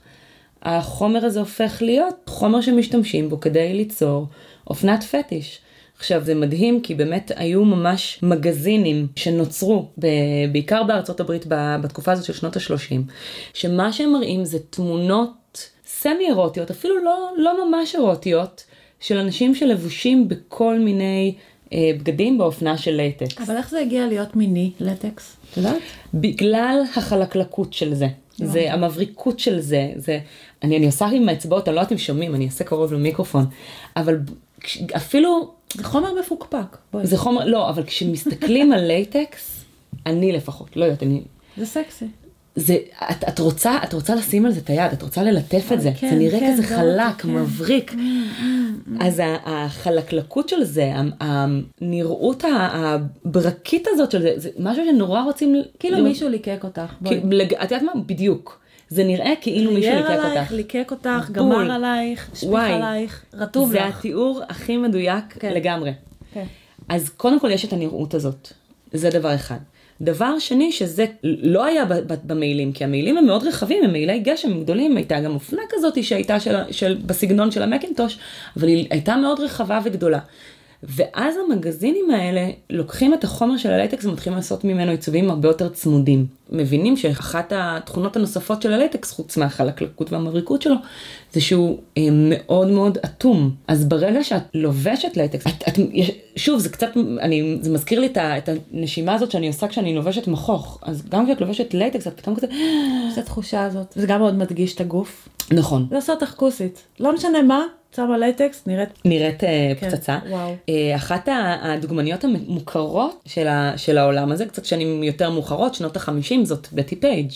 S2: החומר הזה הופך להיות חומר שמשתמשים בו כדי ליצור אופנת פטיש. עכשיו זה מדהים כי באמת היו ממש מגזינים שנוצרו ב- בעיקר בארצות הברית בתקופה הזאת של שנות ה-30 שמה שהם מראים זה תמונות סמי אירוטיות אפילו לא, לא ממש אירוטיות של אנשים שלבושים בכל מיני אה, בגדים באופנה של לטקס.
S1: אבל איך זה הגיע להיות מיני לטקס? את יודעת?
S2: בגלל החלקלקות של זה. זה המבריקות של זה, זה, אני, אני עושה עם האצבעות, אני לא יודעת אם שומעים, אני אעשה קרוב למיקרופון, אבל אפילו
S1: זה חומר מפוקפק.
S2: בואי. זה חומר, לא, אבל כשמסתכלים על לייטקס, אני לפחות, לא יודעת, אני...
S1: זה סקסי.
S2: זה, את, את רוצה, את רוצה לשים על זה את היד, את רוצה ללטף את זה, כן, זה נראה כן, כזה חלק, כן. מבריק. Mm, mm, mm. אז החלקלקות של זה, הנראות הברקית הזאת של זה, זה משהו שנורא רוצים...
S1: כאילו. מישהו ליקק אותך.
S2: בואי. את יודעת מה? בדיוק. זה נראה כאילו מישהו ליקק אותך.
S1: עלייך, ליקק אותך, גמר עלייך, השפיך עלייך, רטוב
S2: לך. זה התיאור הכי מדויק כן. לגמרי. כן. אז קודם כל יש את הנראות הזאת, זה דבר אחד. דבר שני שזה לא היה במעילים, כי המעילים הם מאוד רחבים, הם מעילי גשם גדולים, הייתה גם אופנה כזאת שהייתה של, של, בסגנון של המקינטוש, אבל היא הייתה מאוד רחבה וגדולה. ואז המגזינים האלה לוקחים את החומר של הלטקס ומתחילים לעשות ממנו עיצובים הרבה יותר צמודים. מבינים שאחת התכונות הנוספות של הלטקס, חוץ מהחלקלקות והמבריקות שלו, זה שהוא אה, מאוד מאוד אטום. אז ברגע שאת לובשת לטקס, את, את, יש, שוב, זה קצת, אני, זה מזכיר לי את, את הנשימה הזאת שאני עושה כשאני לובשת מכוך. אז גם כשאת לובשת לטקס, את פתאום כזה...
S1: יש את התחושה הזאת. זה גם מאוד מדגיש את הגוף.
S2: נכון.
S1: זה עושה אותך כוסית. לא משנה מה, שמה לטקס, נראית...
S2: נראית אה, כן, פצצה. וואו. אה, אחת הדוגמניות המוכרות של, ה, של העולם הזה, קצת שנים יותר מאוחרות, שנות החמישים, זאת בטי פייג'.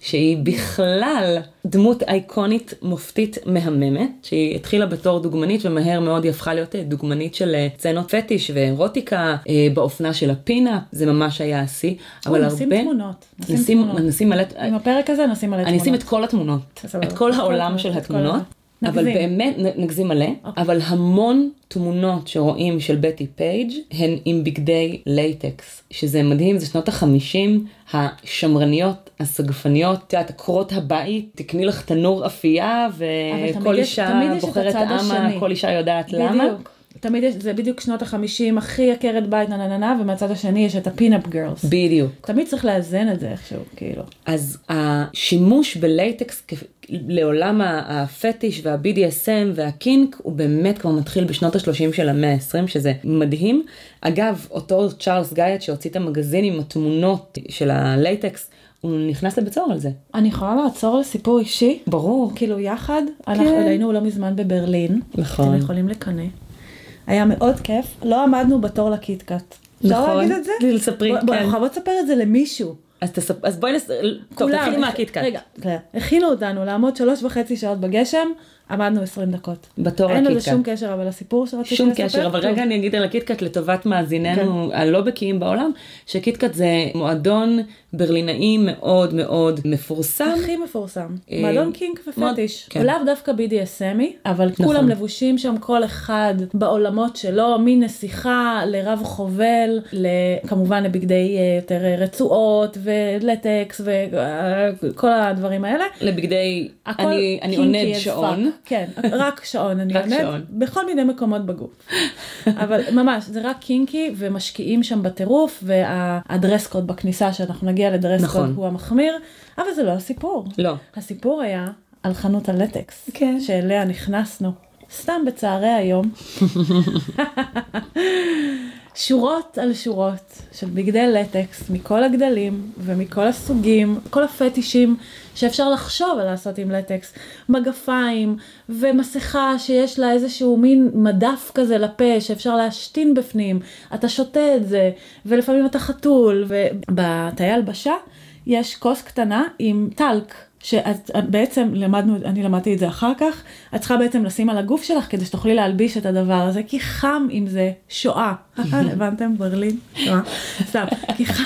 S2: שהיא בכלל דמות אייקונית מופתית מהממת, שהיא התחילה בתור דוגמנית ומהר מאוד היא הפכה להיות אה, דוגמנית של סצנות פטיש ואירוטיקה באופנה של הפינה, זה ממש היה השיא.
S1: אבל הרבה... נשים תמונות. נשים,
S2: נשים מלא...
S1: עם הפרק הזה נשים מלא תמונות.
S2: אני אשים את כל התמונות, את כל העולם של התמונות. אבל באמת, נגזים מלא, okay. אוקיי. אבל המון תמונות שרואים של בטי פייג' הן עם בגדי לייטקס, שזה מדהים, זה שנות החמישים השמרניות, הסגפניות, את יודעת, עקרות הבית, תקני לך תנור אפייה, וכל אישה בוחרת אמה, כל אישה יודעת בדיוק. למה.
S1: תמיד יש, זה בדיוק שנות החמישים, הכי עקרת בית, נה נה נה, ומהצד השני יש את ה pin-up girls.
S2: בדיוק.
S1: תמיד צריך לאזן את זה איכשהו, כאילו.
S2: אז השימוש בלייטקס לעולם הפטיש וה-BDSM וה kink הוא באמת כבר מתחיל בשנות ה-30 של המאה ה-20 שזה מדהים. אגב אותו צ'ארלס גייט שהוציא את המגזין עם התמונות של הלייטקס הוא נכנס לבית סוהר על זה.
S1: אני יכולה לעצור לסיפור אישי?
S2: ברור.
S1: כאילו יחד, כן. אנחנו היינו לא מזמן בברלין.
S2: נכון.
S1: אתם יכולים לקנא. היה מאוד כיף, לא עמדנו בתור לקיטקאט.
S2: נכון. אפשר להגיד את זה?
S1: לספרי, כן. בוא, בוא תספר את זה למישהו.
S2: אז, תספ... אז בואי נס... טוב, תתחילי מהקיטקאט. רגע,
S1: הכינו אותנו לעמוד שלוש וחצי שעות בגשם, עמדנו 20 דקות.
S2: בתור לקיטקאט.
S1: אין לזה שום קשר, אבל הסיפור שרציתי
S2: לספר. שום קשר, אבל רגע אני אגיד על הקיטקאט לטובת מאזיננו כן. הלא בקיאים בעולם, שקיטקאט זה מועדון ברלינאי מאוד מאוד מפורסם.
S1: הכי מפורסם. אה, מועדון kink ופטיש. כן. לאו דווקא BDSMי, אבל נכון. כולם לבושים שם כל אחד בעולמות שלו, מנסיכה לרב חובל, כמובן לבגדי אה, יותר רצועות ולטקס וכל הדברים האלה.
S2: לבגדי, אני, אני עונד שעון.
S1: כן, רק שעון אני עונד. בכל מיני מקומות בגוף. אבל ממש, זה רק קינקי ומשקיעים שם בטירוף, והדרס קוד בכניסה שאנחנו נגיע לדרס נכון. קוד הוא המחמיר, אבל זה לא הסיפור.
S2: לא.
S1: הסיפור היה על חנות הלטקס,
S2: כן.
S1: שאליה נכנסנו. סתם בצהרי היום. שורות על שורות של בגדי לטקס מכל הגדלים ומכל הסוגים, כל הפטישים שאפשר לחשוב על לעשות עם לטקס, מגפיים ומסכה שיש לה איזשהו מין מדף כזה לפה שאפשר להשתין בפנים, אתה שותה את זה ולפעמים אתה חתול ובתאי הלבשה יש כוס קטנה עם טלק. שאת בעצם למדנו, אני למדתי את זה אחר כך, את צריכה בעצם לשים על הגוף שלך כדי שתוכלי להלביש את הדבר הזה, כי חם עם זה, שואה. הבנתם? ברלין? שואה. סתם, כי חם,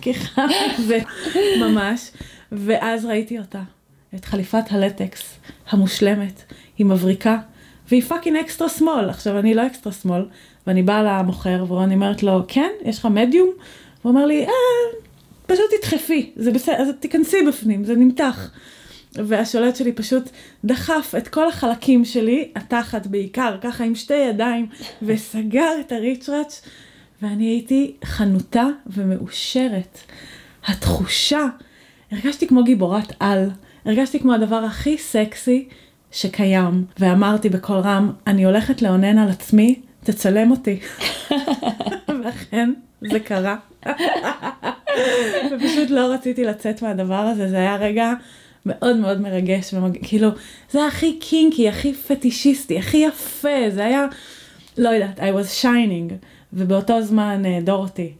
S1: כי חם עם זה ממש. ואז ראיתי אותה, את חליפת הלטקס המושלמת, היא מבריקה, והיא fucking extra small. עכשיו, אני לא extra small, ואני באה למוכר, ואני אומרת לו, כן, יש לך מדיום? הוא אומר לי, אה, פשוט תדחפי, זה בסדר, אז תיכנסי בפנים, זה נמתח. והשולט שלי פשוט דחף את כל החלקים שלי, התחת בעיקר, ככה עם שתי ידיים, וסגר את הריצ'ראץ', ואני הייתי חנותה ומאושרת. התחושה, הרגשתי כמו גיבורת על, הרגשתי כמו הדבר הכי סקסי שקיים, ואמרתי בקול רם, אני הולכת לאונן על עצמי, תצלם אותי. ואכן, זה קרה. ופשוט לא רציתי לצאת מהדבר הזה, זה היה רגע מאוד מאוד מרגש, ומג... כאילו, זה היה הכי קינקי, הכי פטישיסטי, הכי יפה, זה היה, לא יודעת, I was shining, ובאותו זמן אה, דורותי.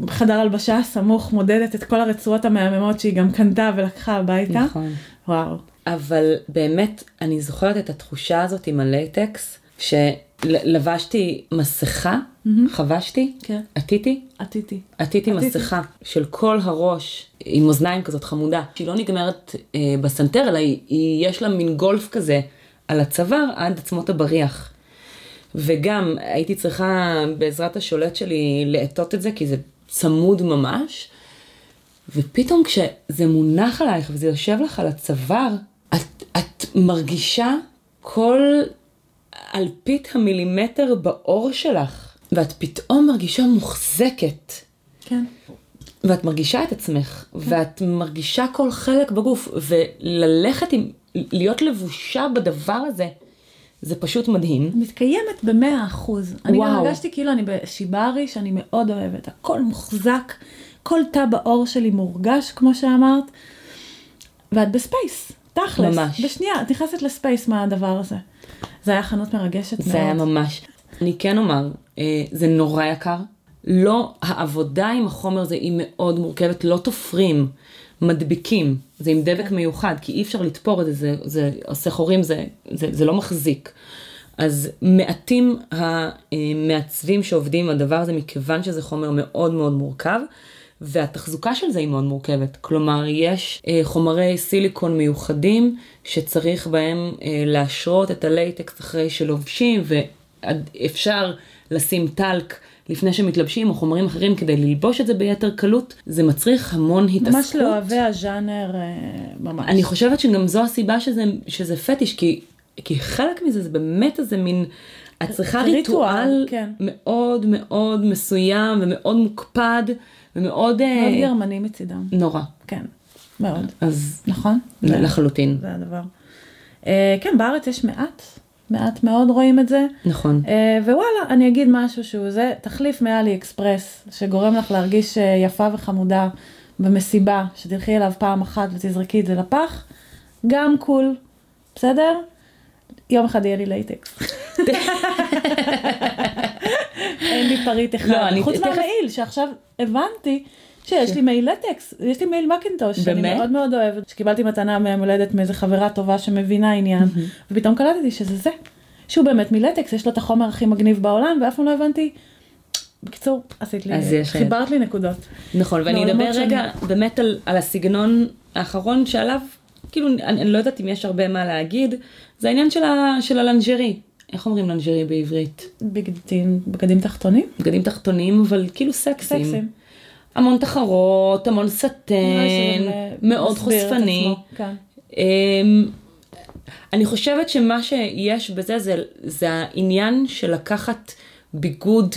S1: בחדר הלבשה הסמוך מודדת את כל הרצועות המהממות שהיא גם קנתה ולקחה הביתה.
S2: נכון.
S1: וואו.
S2: אבל באמת, אני זוכרת את התחושה הזאת עם הלייטקס, שלבשתי מסכה, mm-hmm. חבשתי,
S1: כן.
S2: עטיתי,
S1: עטיתי.
S2: עטיתי מסכה של כל הראש עם אוזניים כזאת חמודה, שהיא לא נגמרת אה, בסנטר, אלא היא, היא, יש לה מין גולף כזה על הצוואר עד עצמות הבריח. וגם הייתי צריכה בעזרת השולט שלי לעטות את זה, כי זה צמוד ממש. ופתאום כשזה מונח עלייך וזה יושב לך על הצוואר, את, את מרגישה כל אלפית המילימטר באור שלך, ואת פתאום מרגישה מוחזקת.
S1: כן.
S2: ואת מרגישה את עצמך, כן. ואת מרגישה כל חלק בגוף, וללכת עם, להיות לבושה בדבר הזה, זה פשוט מדהים.
S1: מתקיימת במאה אחוז. אני גם הרגשתי כאילו אני בשיבארי שאני מאוד אוהבת, הכל מוחזק, כל תא בעור שלי מורגש, כמו שאמרת, ואת ב space, תכלס.
S2: ממש.
S1: בשנייה, את נכנסת ל space מהדבר הזה. זה היה חנות מרגשת
S2: זה מאוד. היה ממש. אני כן אומר, אה, זה נורא יקר. לא, העבודה עם החומר הזה היא מאוד מורכבת, לא תופרים, מדביקים, זה עם דבק כן. מיוחד, כי אי אפשר לתפור את זה, זה, זה עושה חורים, זה, זה, זה לא מחזיק. אז מעטים המעצבים שעובדים עם הדבר הזה, מכיוון שזה חומר מאוד מאוד מורכב. והתחזוקה של זה היא מאוד מורכבת. כלומר, יש אה, חומרי סיליקון מיוחדים שצריך בהם אה, להשרות את הלייטקס אחרי שלובשים, ואפשר לשים טלק. לפני שמתלבשים או חומרים אחרים כדי ללבוש את זה ביתר קלות, זה מצריך המון התעסקות.
S1: ממש לאוהבי הז'אנר, אה, ממש.
S2: אני חושבת שגם זו הסיבה שזה, שזה פטיש, כי, כי חלק מזה זה באמת איזה מין, את צריכה ריטואל כן. מאוד מאוד מסוים ומאוד מוקפד. ומאוד...
S1: אה, מאוד גרמני מצידם.
S2: נורא.
S1: כן, מאוד.
S2: אז...
S1: נכון?
S2: לחלוטין.
S1: זה הדבר. אה, כן, בארץ יש מעט, מעט מאוד רואים את זה.
S2: נכון.
S1: אה, ווואלה, אני אגיד משהו שהוא זה תחליף מאלי אקספרס, שגורם לך להרגיש יפה וחמודה במסיבה, שתלכי אליו פעם אחת ותזרקי את זה לפח, גם cool, בסדר? יום אחד יהיה לי לייטקס. אין לי פריט אחד. לא. חוץ מהמעיל, שעכשיו הבנתי שיש לי מעיל לטקס, יש לי מעיל מקינטוש, שאני מאוד מאוד אוהבת, שקיבלתי מתנה מהיום הולדת מאיזה חברה טובה שמבינה עניין, ופתאום קלטתי שזה זה, שהוא באמת מלטקס, יש לו את החומר הכי מגניב בעולם, ואף פעם לא הבנתי. בקיצור, עשית לי, חיברת לי נקודות.
S2: נכון, ואני אדבר רגע באמת על, על הסגנון האחרון שעליו, כאילו, אני, אני לא יודעת אם יש הרבה מה להגיד, זה העניין של, ה, של הלנג'רי. איך אומרים לנג'רי בעברית?
S1: בגדים, בגדים תחתונים?
S2: בגדים תחתונים, אבל כאילו סקסים. סקסים. המון תחרות, המון סטן, אה, מאוד חושפני. כן. אמ, אני חושבת שמה שיש בזה זה, זה העניין של לקחת ביגוד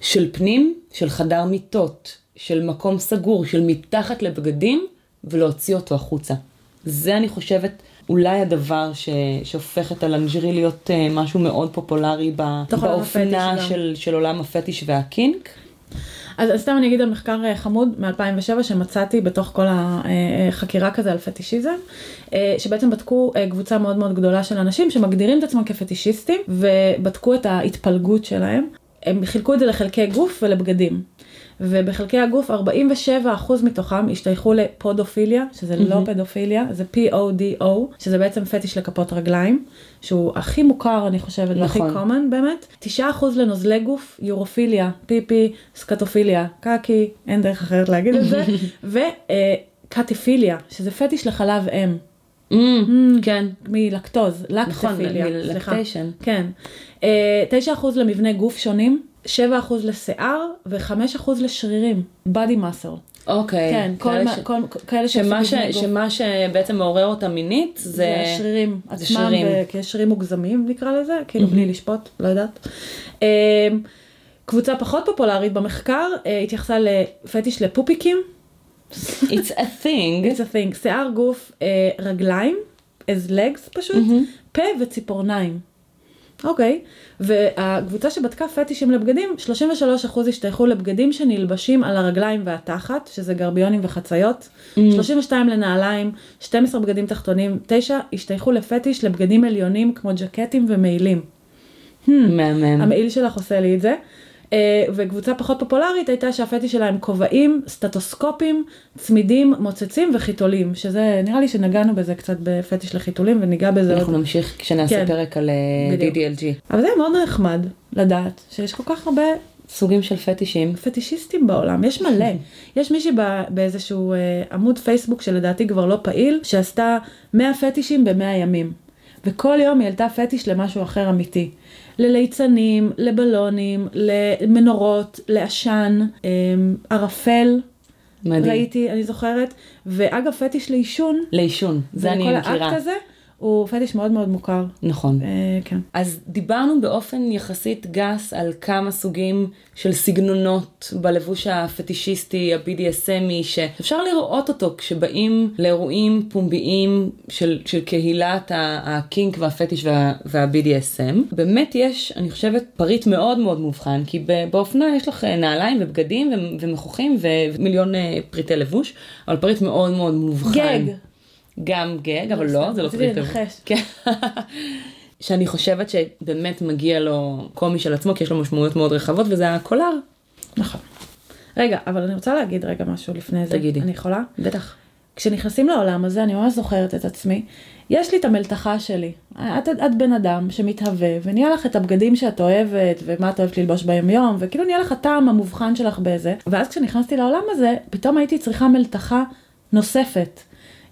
S2: של פנים, של חדר מיטות, של מקום סגור, של מתחת לבגדים, ולהוציא אותו החוצה. זה אני חושבת אולי הדבר ש... שהופך את הלנג'רי להיות uh, משהו מאוד פופולרי ב... באופנה של, של עולם הפטיש והקינק.
S1: אז, סתם אני אגיד על מחקר uh, חמוד מ-2007 שמצאתי בתוך כל החקירה uh, כזה על פטישיזם, שבעצם בדקו קבוצה מאוד מאוד גדולה של אנשים שמגדירים את עצמם כפטישיסטים ובדקו את ההתפלגות שלהם. הם חילקו את זה לחלקי גוף ולבגדים. ובחלקי הגוף 47% מתוכם השתייכו לפודופיליה, שזה mm-hmm. לא פדופיליה, זה P-O-D-O, שזה בעצם פטיש לכפות רגליים, שהוא הכי מוכר אני חושבת, נכון. והכי common באמת. 9% לנוזלי גוף, יורופיליה, פיפי, סקטופיליה, קקי, אין דרך אחרת להגיד את זה, ו... קטיפיליה, שזה פטיש לחלב אם.
S2: Mm, כן.
S1: מלקטוז,
S2: נכון,
S1: לקטפיליה, סליחה.
S2: מלקטיישן.
S1: כן. אה, 9% למבנה גוף שונים, 7% לשיער ו-5% לשרירים, body muscle.
S2: אוקיי.
S1: כן, כל מה-
S2: ש-
S1: כל- כאלה
S2: שמה, ש... שמה שבעצם מעורר אותה מינית זה...
S1: זה השרירים עצמם,
S2: שרירים.
S1: כשרירים מוגזמים נקרא לזה, כאילו בלי לשפוט, לא יודעת. אה, קבוצה פחות פופולרית במחקר אה, התייחסה לפטיש לפופיקים,
S2: It's a thing.
S1: it's a thing, שיער גוף, אה, רגליים, as legs פשוט, פה וציפורניים. אוקיי, והקבוצה שבדקה פטישים לבגדים, 33% השתייכו לבגדים שנלבשים על הרגליים והתחת, שזה גרביונים וחציות, 32 לנעליים, 12 בגדים תחתונים, 9 השתייכו לפטיש לבגדים עליונים כמו ג'קטים ומעילים.
S2: מהמם.
S1: המעיל שלך עושה לי את זה. אה, וקבוצה פחות פופולרית הייתה שהפטיש שלה הם כובעים, סטטוסקופים, צמידים, מוצצים וחיתולים, שזה נראה לי שנגענו בזה קצת בפטיש לחיתולים וניגע בזה
S2: אנחנו
S1: עוד.
S2: נמשיך כשנעשה
S1: כן.
S2: פרק על אה,
S1: בדיוק.
S2: DDLG.
S1: אבל זה מאוד נחמד לדעת שיש כל כך הרבה
S2: סוגים של פטישים.
S1: פטישיסטים בעולם, יש מלא. יש מישהי באיזשהו אה, עמוד פייסבוק שלדעתי כבר לא פעיל, שעשתה 100 פטישים ב-100 ימים. וכל יום היא העלתה פטיש למשהו אחר אמיתי. לליצנים, לבלונים, למנורות, לעשן, אה, ערפל,
S2: מדהים.
S1: ראיתי, אני זוכרת. ואגב, פטיש לעישון,
S2: לעישון, זה אני מכירה.
S1: האקט הזה, הוא פטיש מאוד מאוד מוכר.
S2: נכון.
S1: אה, כן.
S2: אז דיברנו באופן יחסית גס על כמה סוגים של סגנונות בלבוש הפטישיסטי, ה-BDSMי, שאפשר לראות אותו כשבאים לאירועים פומביים של, של קהילת הקינק והפטיש וה, וה-BDSM. באמת יש, אני חושבת, פריט מאוד מאוד מובחן, כי ב- באופנה יש לך אה, נעליים ובגדים ו- ומחוכים ומיליון אה, פריטי לבוש, אבל פריט מאוד מאוד מובחן.
S1: גג.
S2: גם גג, אבל לא, זה לא
S1: רציתי
S2: פריט לבוש.
S1: לנחש.
S2: כן. שאני חושבת שבאמת מגיע לו קומי של עצמו, כי יש לו משמעויות מאוד רחבות, וזה הקולר.
S1: נכון. רגע, אבל אני רוצה להגיד רגע משהו לפני זה.
S2: תגידי.
S1: אני יכולה?
S2: בטח.
S1: כשנכנסים לעולם הזה, אני ממש זוכרת את עצמי, יש לי את המלתחה שלי. את, את בן אדם שמתהווה, ונהיה לך את הבגדים שאת אוהבת, ומה את אוהבת ללבוש ביומיום, וכאילו נהיה לך הטעם המובחן שלך בזה. ואז כשנכנסתי לעולם הזה, פתאום הייתי צריכה מלתחה נוספת.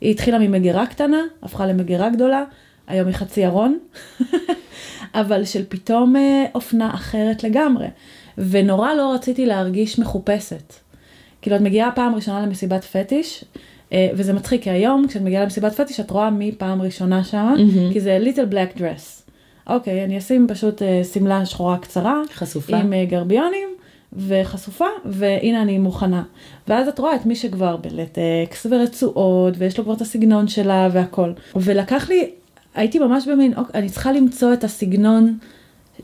S1: היא התחילה ממגירה קטנה, הפכה למגירה גדולה, היום היא חצי ארון, אבל של פתאום אה, אופנה אחרת לגמרי. ונורא לא רציתי להרגיש מחופשת. כאילו את מגיעה פעם ראשונה למסיבת פטיש, אה, וזה מצחיק, כי היום כשאת מגיעה למסיבת פטיש את רואה מי פעם ראשונה שם,
S2: מהמם.
S1: כי זה ליטל בלק דרס. אוקיי, אני אשים פשוט אה, שמלה שחורה קצרה,
S2: חשופה.
S1: עם גרביונים וחשופה, והנה אני מוכנה. ואז את רואה את מי שכבר בלטקס ורצועות, ויש לו כבר את הסגנון שלה והכל. ולקח לי, הייתי ממש במין, אוקיי, אני צריכה למצוא את הסגנון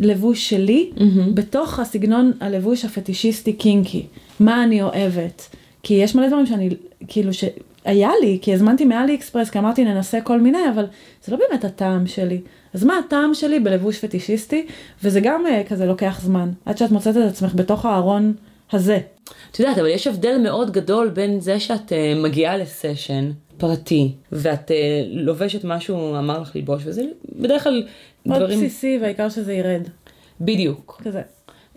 S1: לבוש שלי,
S2: מהמם.
S1: בתוך הסגנון הלבוש הפטישיסטי קינקי. מה אני אוהבת. כי יש מלא דברים שאני, כאילו, שהיה לי, כי הזמנתי מאלי אקספרס, כי אמרתי ננסה כל מיני, אבל זה לא באמת הטעם שלי. אז מה הטעם שלי בלבוש פטישיסטי? וזה גם אה, כזה לוקח זמן, עד שאת מוצאת את עצמך בתוך הארון הזה.
S2: את יודעת, אבל יש הבדל מאוד גדול בין זה שאת uh, מגיעה לסשן פרטי, ואת uh, לובשת משהו אמר לך ללבוש, וזה בדרך כלל
S1: מאוד
S2: דברים...
S1: בסיסי, והעיקר שזה ירד.
S2: בדיוק.
S1: כזה.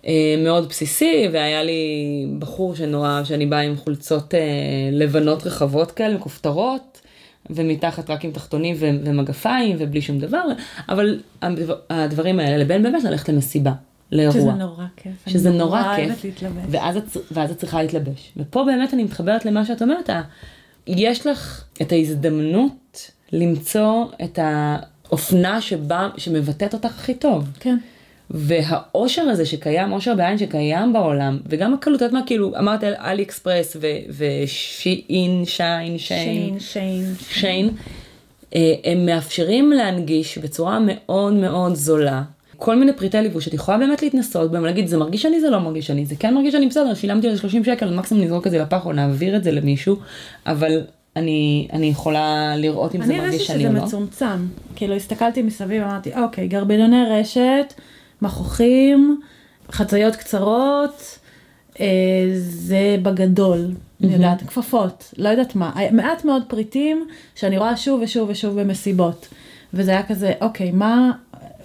S2: Uh, מאוד בסיסי, והיה לי בחור שנורא, שאני באה עם חולצות uh, לבנות רחבות כאלה, מכופתרות, ומתחת רק עם תחתונים ו- ומגפיים, ובלי שום דבר, אבל הדבר- הדברים האלה, לבין באמת ללכת למסיבה, לאירוע.
S1: שזה נורא כיף.
S2: שזה נורא
S1: אוהבת
S2: כיף,
S1: להתלבש.
S2: ואז את, ואז את צריכה להתלבש. ופה באמת אני מתחברת למה שאת אומרת, יש לך את ההזדמנות למצוא את האופנה שבה, שמבטאת אותך הכי טוב.
S1: כן.
S2: והאושר הזה שקיים, אושר בעין שקיים בעולם, וגם הקלות, את יודעת מה, כאילו, אמרת על אלי אקספרס ושיין, שיין, שיין,
S1: שיין, שיין.
S2: אה, הם מאפשרים להנגיש בצורה מאוד מאוד זולה. כל מיני פריטי ליבוש שאת יכולה באמת להתנסות בהם, להגיד זה מרגיש אני זה לא מרגיש אני, זה כן מרגיש אני בסדר, שילמתי על זה 30 שקל, מקסימום נזרוק את זה לפח או נעביר את זה למישהו, אבל אני, אני יכולה לראות אם זה
S1: אני
S2: מרגיש
S1: הרגשתי
S2: אני
S1: שזה
S2: או לא.
S1: מצומצם. כאילו הסתכלתי מסביב, אמרתי, אוקיי, גרבניוני רשת, מכוחים, חציות קצרות, אה, זה בגדול, אני יודעת, כפפות, לא יודעת מה. היה מעט מאוד פריטים שאני רואה שוב ושוב ושוב במסיבות. וזה היה כזה, אוקיי, מה...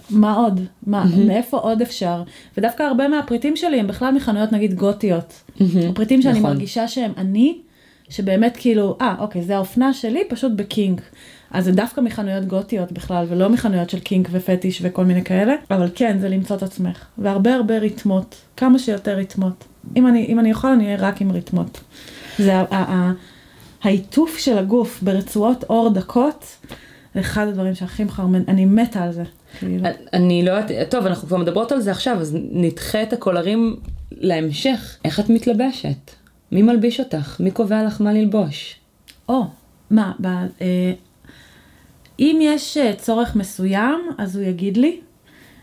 S1: מה עוד? מה, מאיפה עוד אפשר? ודווקא הרבה מהפריטים שלי הם בכלל מחנויות נגיד גוטיות. הפריטים שאני
S2: נכון.
S1: מרגישה שהם אני, שבאמת כאילו, אה, אוקיי, זה האופנה שלי, פשוט בקינג. אז זה דווקא מחנויות גותיות בכלל, ולא מחנויות של קינק ופטיש וכל מיני כאלה, אבל כן, זה למצוא את עצמך. והרבה הרבה ריתמות, כמה שיותר ריתמות. אם אני, אם אני יכול, אני אהיה רק עם ריתמות. זה העיטוף של הגוף ברצועות אור דקות, זה אחד הדברים שהכי מחרמן, אני מתה על זה. כאילו.
S2: אני לא יודעת, טוב, אנחנו כבר מדברות על זה עכשיו, אז נדחה את הקולרים להמשך. איך את מתלבשת? מי מלביש אותך? מי קובע לך מה ללבוש?
S1: או, מה, ב, אה, אם יש אה, צורך מסוים, אז הוא יגיד לי.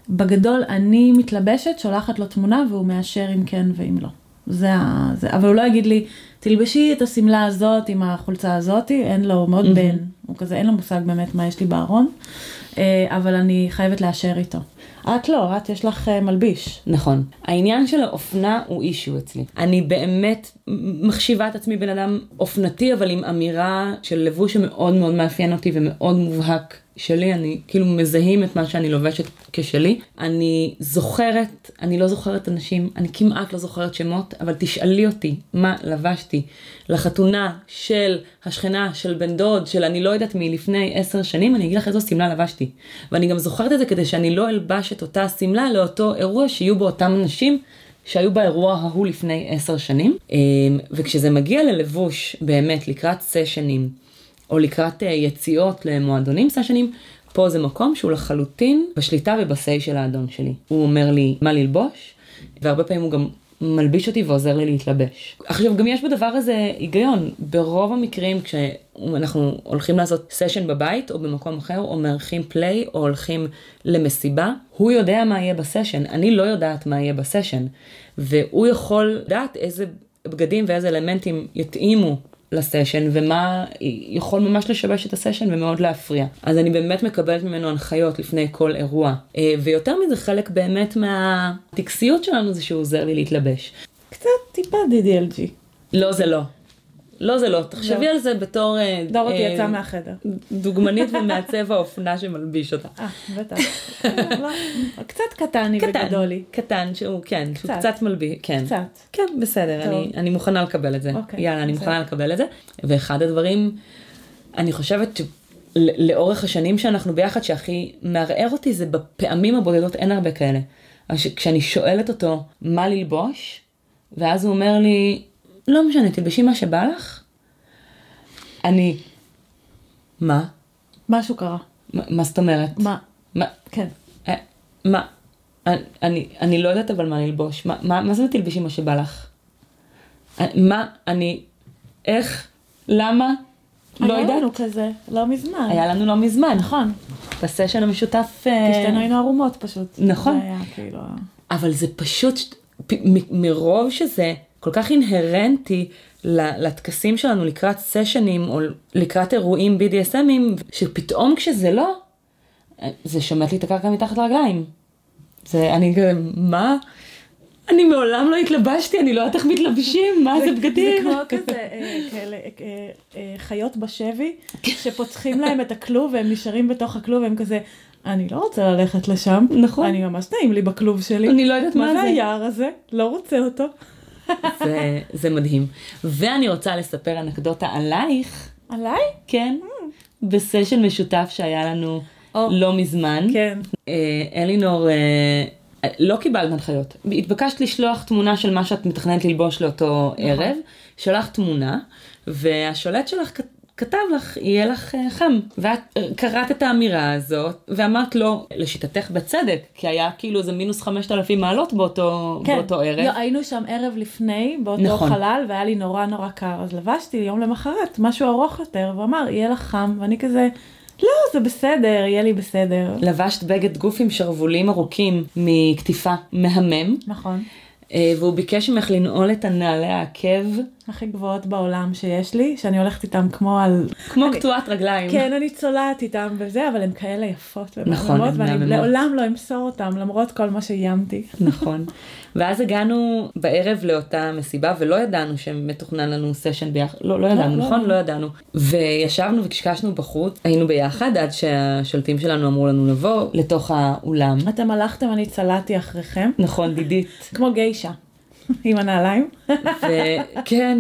S1: בגדול, אני מתלבשת, שולחת לו תמונה והוא מאשר אם כן ואם לא. זה ה... זה, אבל הוא לא יגיד לי, תלבשי את השמלה הזאת עם החולצה הזאתי, אין לו, מאוד
S2: מהמם.
S1: בן, הוא כזה, אין לו מושג באמת מה יש לי בארון, אה, אבל אני חייבת לאשר איתו. את לא, את יש לך אה, מלביש.
S2: נכון. העניין של האופנה הוא אישיו אצלי. אני באמת מחשיבה את עצמי בן אדם אופנתי, אבל עם אמירה של לבוש שמאוד מאוד מאפיין אותי ומאוד מובהק שלי. אני כאילו מזהים את מה שאני לובשת כשלי. אני זוכרת, אני לא זוכרת אנשים, אני כמעט לא זוכרת שמות, אבל תשאלי אותי מה לבשתי לחתונה של השכנה, של בן דוד, של אני לא יודעת מי לפני עשר שנים, אני אגיד לך איזו שמלה לבשתי. ואני גם זוכרת את זה כדי שאני לא אלבש את אותה שמלה לאותו אירוע שיהיו בו אותם אנשים שהיו באירוע ההוא לפני עשר שנים. אמ, וכשזה מגיע ללבוש באמת לקראת סשנים, או לקראת אה, יציאות למועדונים סשנים, פה זה מקום שהוא לחלוטין בשליטה ובסיי של האדון שלי. הוא אומר לי מה ללבוש, והרבה פעמים הוא גם מלביש אותי ועוזר לי להתלבש. עכשיו גם יש בדבר הזה היגיון, ברוב המקרים כשאנחנו הולכים לעשות סשן בבית או במקום אחר, או מארחים פליי או הולכים למסיבה, הוא יודע מה יהיה בסשן, אני לא יודעת מה יהיה בסשן, והוא יכול לדעת איזה בגדים ואיזה אלמנטים יתאימו לסשן ומה יכול ממש לשבש את הסשן ומאוד להפריע. אז אני באמת מקבלת ממנו הנחיות לפני כל אירוע. אה, ויותר מזה חלק באמת מהטקסיות שלנו זה שהוא עוזר לי להתלבש.
S1: קצת טיפה DDLG.
S2: לא זה לא. לא זה לא, תחשבי
S1: לא.
S2: על זה בתור אה,
S1: דורותי
S2: אה,
S1: יצא מהחדר.
S2: דוגמנית ומעצב האופנה שמלביש אותה.
S1: אה, בטח. לא, קצת קטני
S2: קטן,
S1: וגדולי.
S2: קטן שהוא כן, שהוא
S1: קצת.
S2: מלביש, כן.
S1: קצת.
S2: כן, בסדר. אני, אני מוכנה לקבל את זה.
S1: אוקיי,
S2: יאללה, אני. מוכנה לקבל את זה. ואחד הדברים, אני חושבת שלאורך השנים שאנחנו ביחד, שהכי מערער אותי זה בפעמים הבודדות, אין הרבה כאלה. כשאני שואלת אותו מה ללבוש, ואז הוא אומר לי, לא משנה, תלבשי מה שבא לך. אני, מה?
S1: משהו קרה.
S2: מה, מה זאת אומרת?
S1: מה?
S2: מה?
S1: כן.
S2: אה, מה? אני, אני, אני לא יודעת אבל מה ללבוש. מה, מה, מה זה תלבשי מה שבא לך? אה, מה? אני... איך? למה? לא
S1: היה
S2: יודעת.
S1: לנו כזה, לא מזמן.
S2: היה לנו לא מזמן.
S1: נכון.
S2: בסשן המשותף... אה,
S1: כי שתינו היינו ערומות פשוט.
S2: נכון.
S1: זה היה כאילו...
S2: אבל זה פשוט, מרוב שזה כל כך אינהרנטי לטקסים שלנו לקראת סשנים או לקראת אירועים BDSMים, שפתאום כשזה לא, זה שומט לי את הקרקע מתחת לרגליים. זה, אני כזה, מה? אני מעולם לא התלבשתי, אני לא יודעת איך מתלבשים, מה זה בגדים?
S1: זה כמו כזה, אה, כאלה, אה, אה, חיות בשבי, שפותחים להם את הכלוב והם נשארים בתוך הכלוב והם כזה, אני לא רוצה ללכת לשם.
S2: נכון.
S1: אני ממש נעים לי בכלוב שלי.
S2: אני לא יודעת מה
S1: מה
S2: זה.
S1: זה היער הזה? לא רוצה אותו.
S2: זה, זה מדהים. ואני רוצה לספר אנקדוטה עלייך,
S1: עליי?
S2: כן, בסשן משותף שהיה לנו
S1: או.
S2: לא מזמן.
S1: כן.
S2: אה, אלינור, אה, לא קיבלת הנחיות. התבקשת לשלוח תמונה של מה שאת מתכננת ללבוש לאותו
S1: נכון.
S2: ערב. שלחת תמונה, והשולט שלך כתב לך, יהיה לך אה, חם. ואת אה, קראת את האמירה הזאת, ואמרת לו, לשיטתך בצדק, כי היה כאילו איזה מינוס 5,000 מעלות באותו,
S1: כן.
S2: באותו ערב.
S1: לא, היינו שם ערב לפני, באותו
S2: נכון.
S1: חלל, והיה לי נורא נורא קר, אז לבשתי יום למחרת משהו ארוך יותר, והוא אמר, יהיה לך חם, ואני כזה, לא, זה בסדר, יהיה לי בסדר.
S2: לבשת בגד גוף עם שרוולים ארוכים מקטיפה מהמם,
S1: נכון.
S2: אה, והוא ביקש ממך לנעול את הנעלי העקב,
S1: הכי גבוהות בעולם שיש לי, שאני הולכת איתם כמו על...
S2: כמו
S1: אני-
S2: קטועת רגליים.
S1: כן, אני צולעת איתם וזה, אבל הן כאלה יפות
S2: נכון,
S1: ומהממות,
S2: הן
S1: ואני. לעולם לא אמסור אותם, למרות כל מה שאיימתי.
S2: נכון. ואז הגענו בערב לאותה מסיבה ולא ידענו שמתוכנן לנו סשן ביחד, לא, לא ידענו,
S1: לא
S2: נכון?
S1: ידענו.
S2: לא ידענו. וישבנו וקשקשנו בחוץ, היינו ביחד עד שהשולטים שלנו אמרו לנו לבוא לתוך האולם.
S1: אתם הלכתם, אני צלעתי אחריכם,
S2: נכון, דידית.
S1: כמו גיישה. עם הנעליים.
S2: וכן,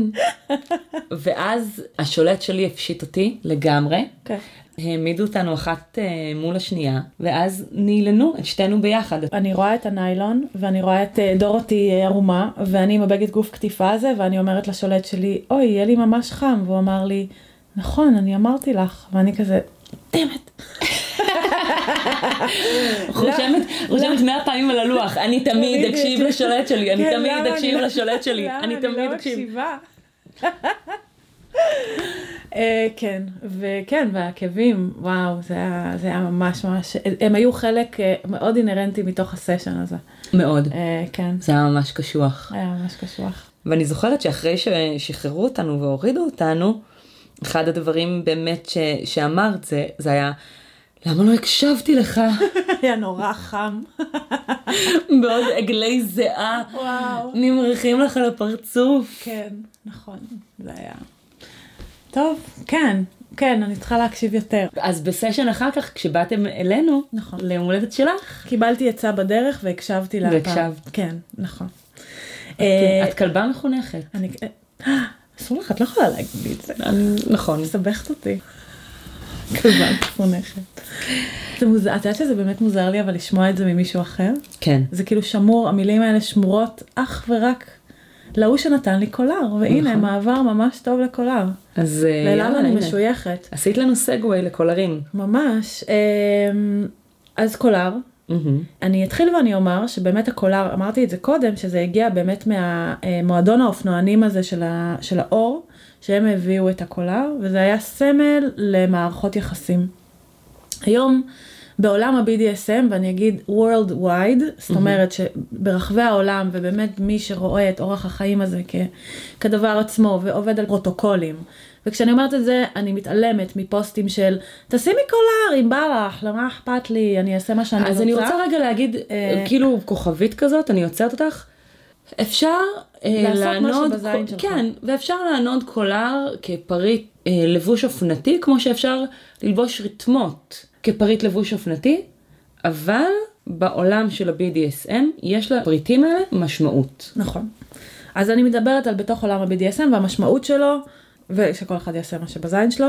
S2: ואז השולט שלי הפשיט אותי לגמרי.
S1: כן.
S2: העמידו אותנו אחת אה, מול השנייה, ואז נילנו את שתינו ביחד.
S1: אני רואה את הניילון, ואני רואה את אה, דורותי אה, ערומה, ואני עם הבגד גוף קטיפה הזה, ואני אומרת לשולט שלי, אוי, יהיה לי ממש חם, והוא אמר לי, נכון, אני אמרתי לך, ואני כזה, דמת.
S2: רושמת, רושמת מאה פעמים על הלוח, אני תמיד
S1: בדיוק.
S2: אקשיב לשולט שלי, אני
S1: כן,
S2: תמיד אקשיב
S1: לא-
S2: לשולט שלי, אני תמיד
S1: לא
S2: אקשיב.
S1: אה, כן, וכן, והעקבים, וואו, זה היה, זה היה ממש ממש, הם היו חלק אה, מאוד אינהרנטי מתוך הסשן הזה.
S2: מאוד.
S1: אה, כן,
S2: זה היה ממש קשוח.
S1: היה ממש קשוח.
S2: ואני זוכרת שאחרי ששחררו אותנו והורידו אותנו, אחד הדברים באמת ש, שאמרת זה, זה היה, למה לא הקשבתי לך?
S1: היה נורא חם.
S2: בעוד עגלי זיעה. נמרחים לך על הפרצוף.
S1: כן, נכון, זה היה. טוב, כן, כן, אני צריכה להקשיב יותר.
S2: אז בסשן אחר כך, כשבאתם אלינו,
S1: נכון.
S2: ליום הולדת שלך,
S1: קיבלתי עצה בדרך והקשבתי לה.
S2: והקשבת.
S1: כן, נכון.
S2: כן,
S1: אה,
S2: את כלבה מחונכת.
S1: אני... אה, אסור לך, את לא יכולה להגיד את זה.
S2: נכון.
S1: מסבכת אותי. זה מוזר, את יודעת שזה באמת מוזר לי אבל לשמוע את זה ממישהו אחר?
S2: כן.
S1: זה כאילו שמור, המילים האלה שמורות אך ורק להוא שנתן לי קולר, והנה
S2: נכון.
S1: מעבר ממש טוב לקולר.
S2: אז אה, יאללה,
S1: אני. משויכת.
S2: עשית לנו סגווי לקולרים.
S1: ממש. אמ, אז קולר,
S2: מהמם.
S1: אני אתחיל ואני אומר שבאמת הקולר, אמרתי את זה קודם, שזה הגיע באמת מהמועדון האופנוענים הזה של, ה, של האור, שהם הביאו את הקולר, וזה היה סמל למערכות יחסים. היום בעולם ה-BDSM, ואני אגיד Worldwide, זאת אומרת שברחבי העולם, ובאמת מי שרואה את אורח החיים הזה כ, כדבר עצמו, ועובד על פרוטוקולים, וכשאני אומרת את זה, אני מתעלמת מפוסטים של, תשימי קולר אם בא לך, למה אכפת לי, אני אעשה מה שאני רוצה.
S2: אז אני רוצה רגע להגיד,
S1: אה,
S2: כאילו כוכבית כזאת, אני עוצרת אותך. אפשר אה, לענוד. כן, ואפשר לענוד קולר כפריט אה, לבוש אופנתי, כמו שאפשר ללבוש רתמות כפריט לבוש אופנתי, אבל בעולם של ה-BDSM יש לפריטים האלה משמעות.
S1: נכון. אז אני מדברת על בתוך עולם ה-BDSM והמשמעות שלו, ושכל אחד יעשה מה שבזין שלו,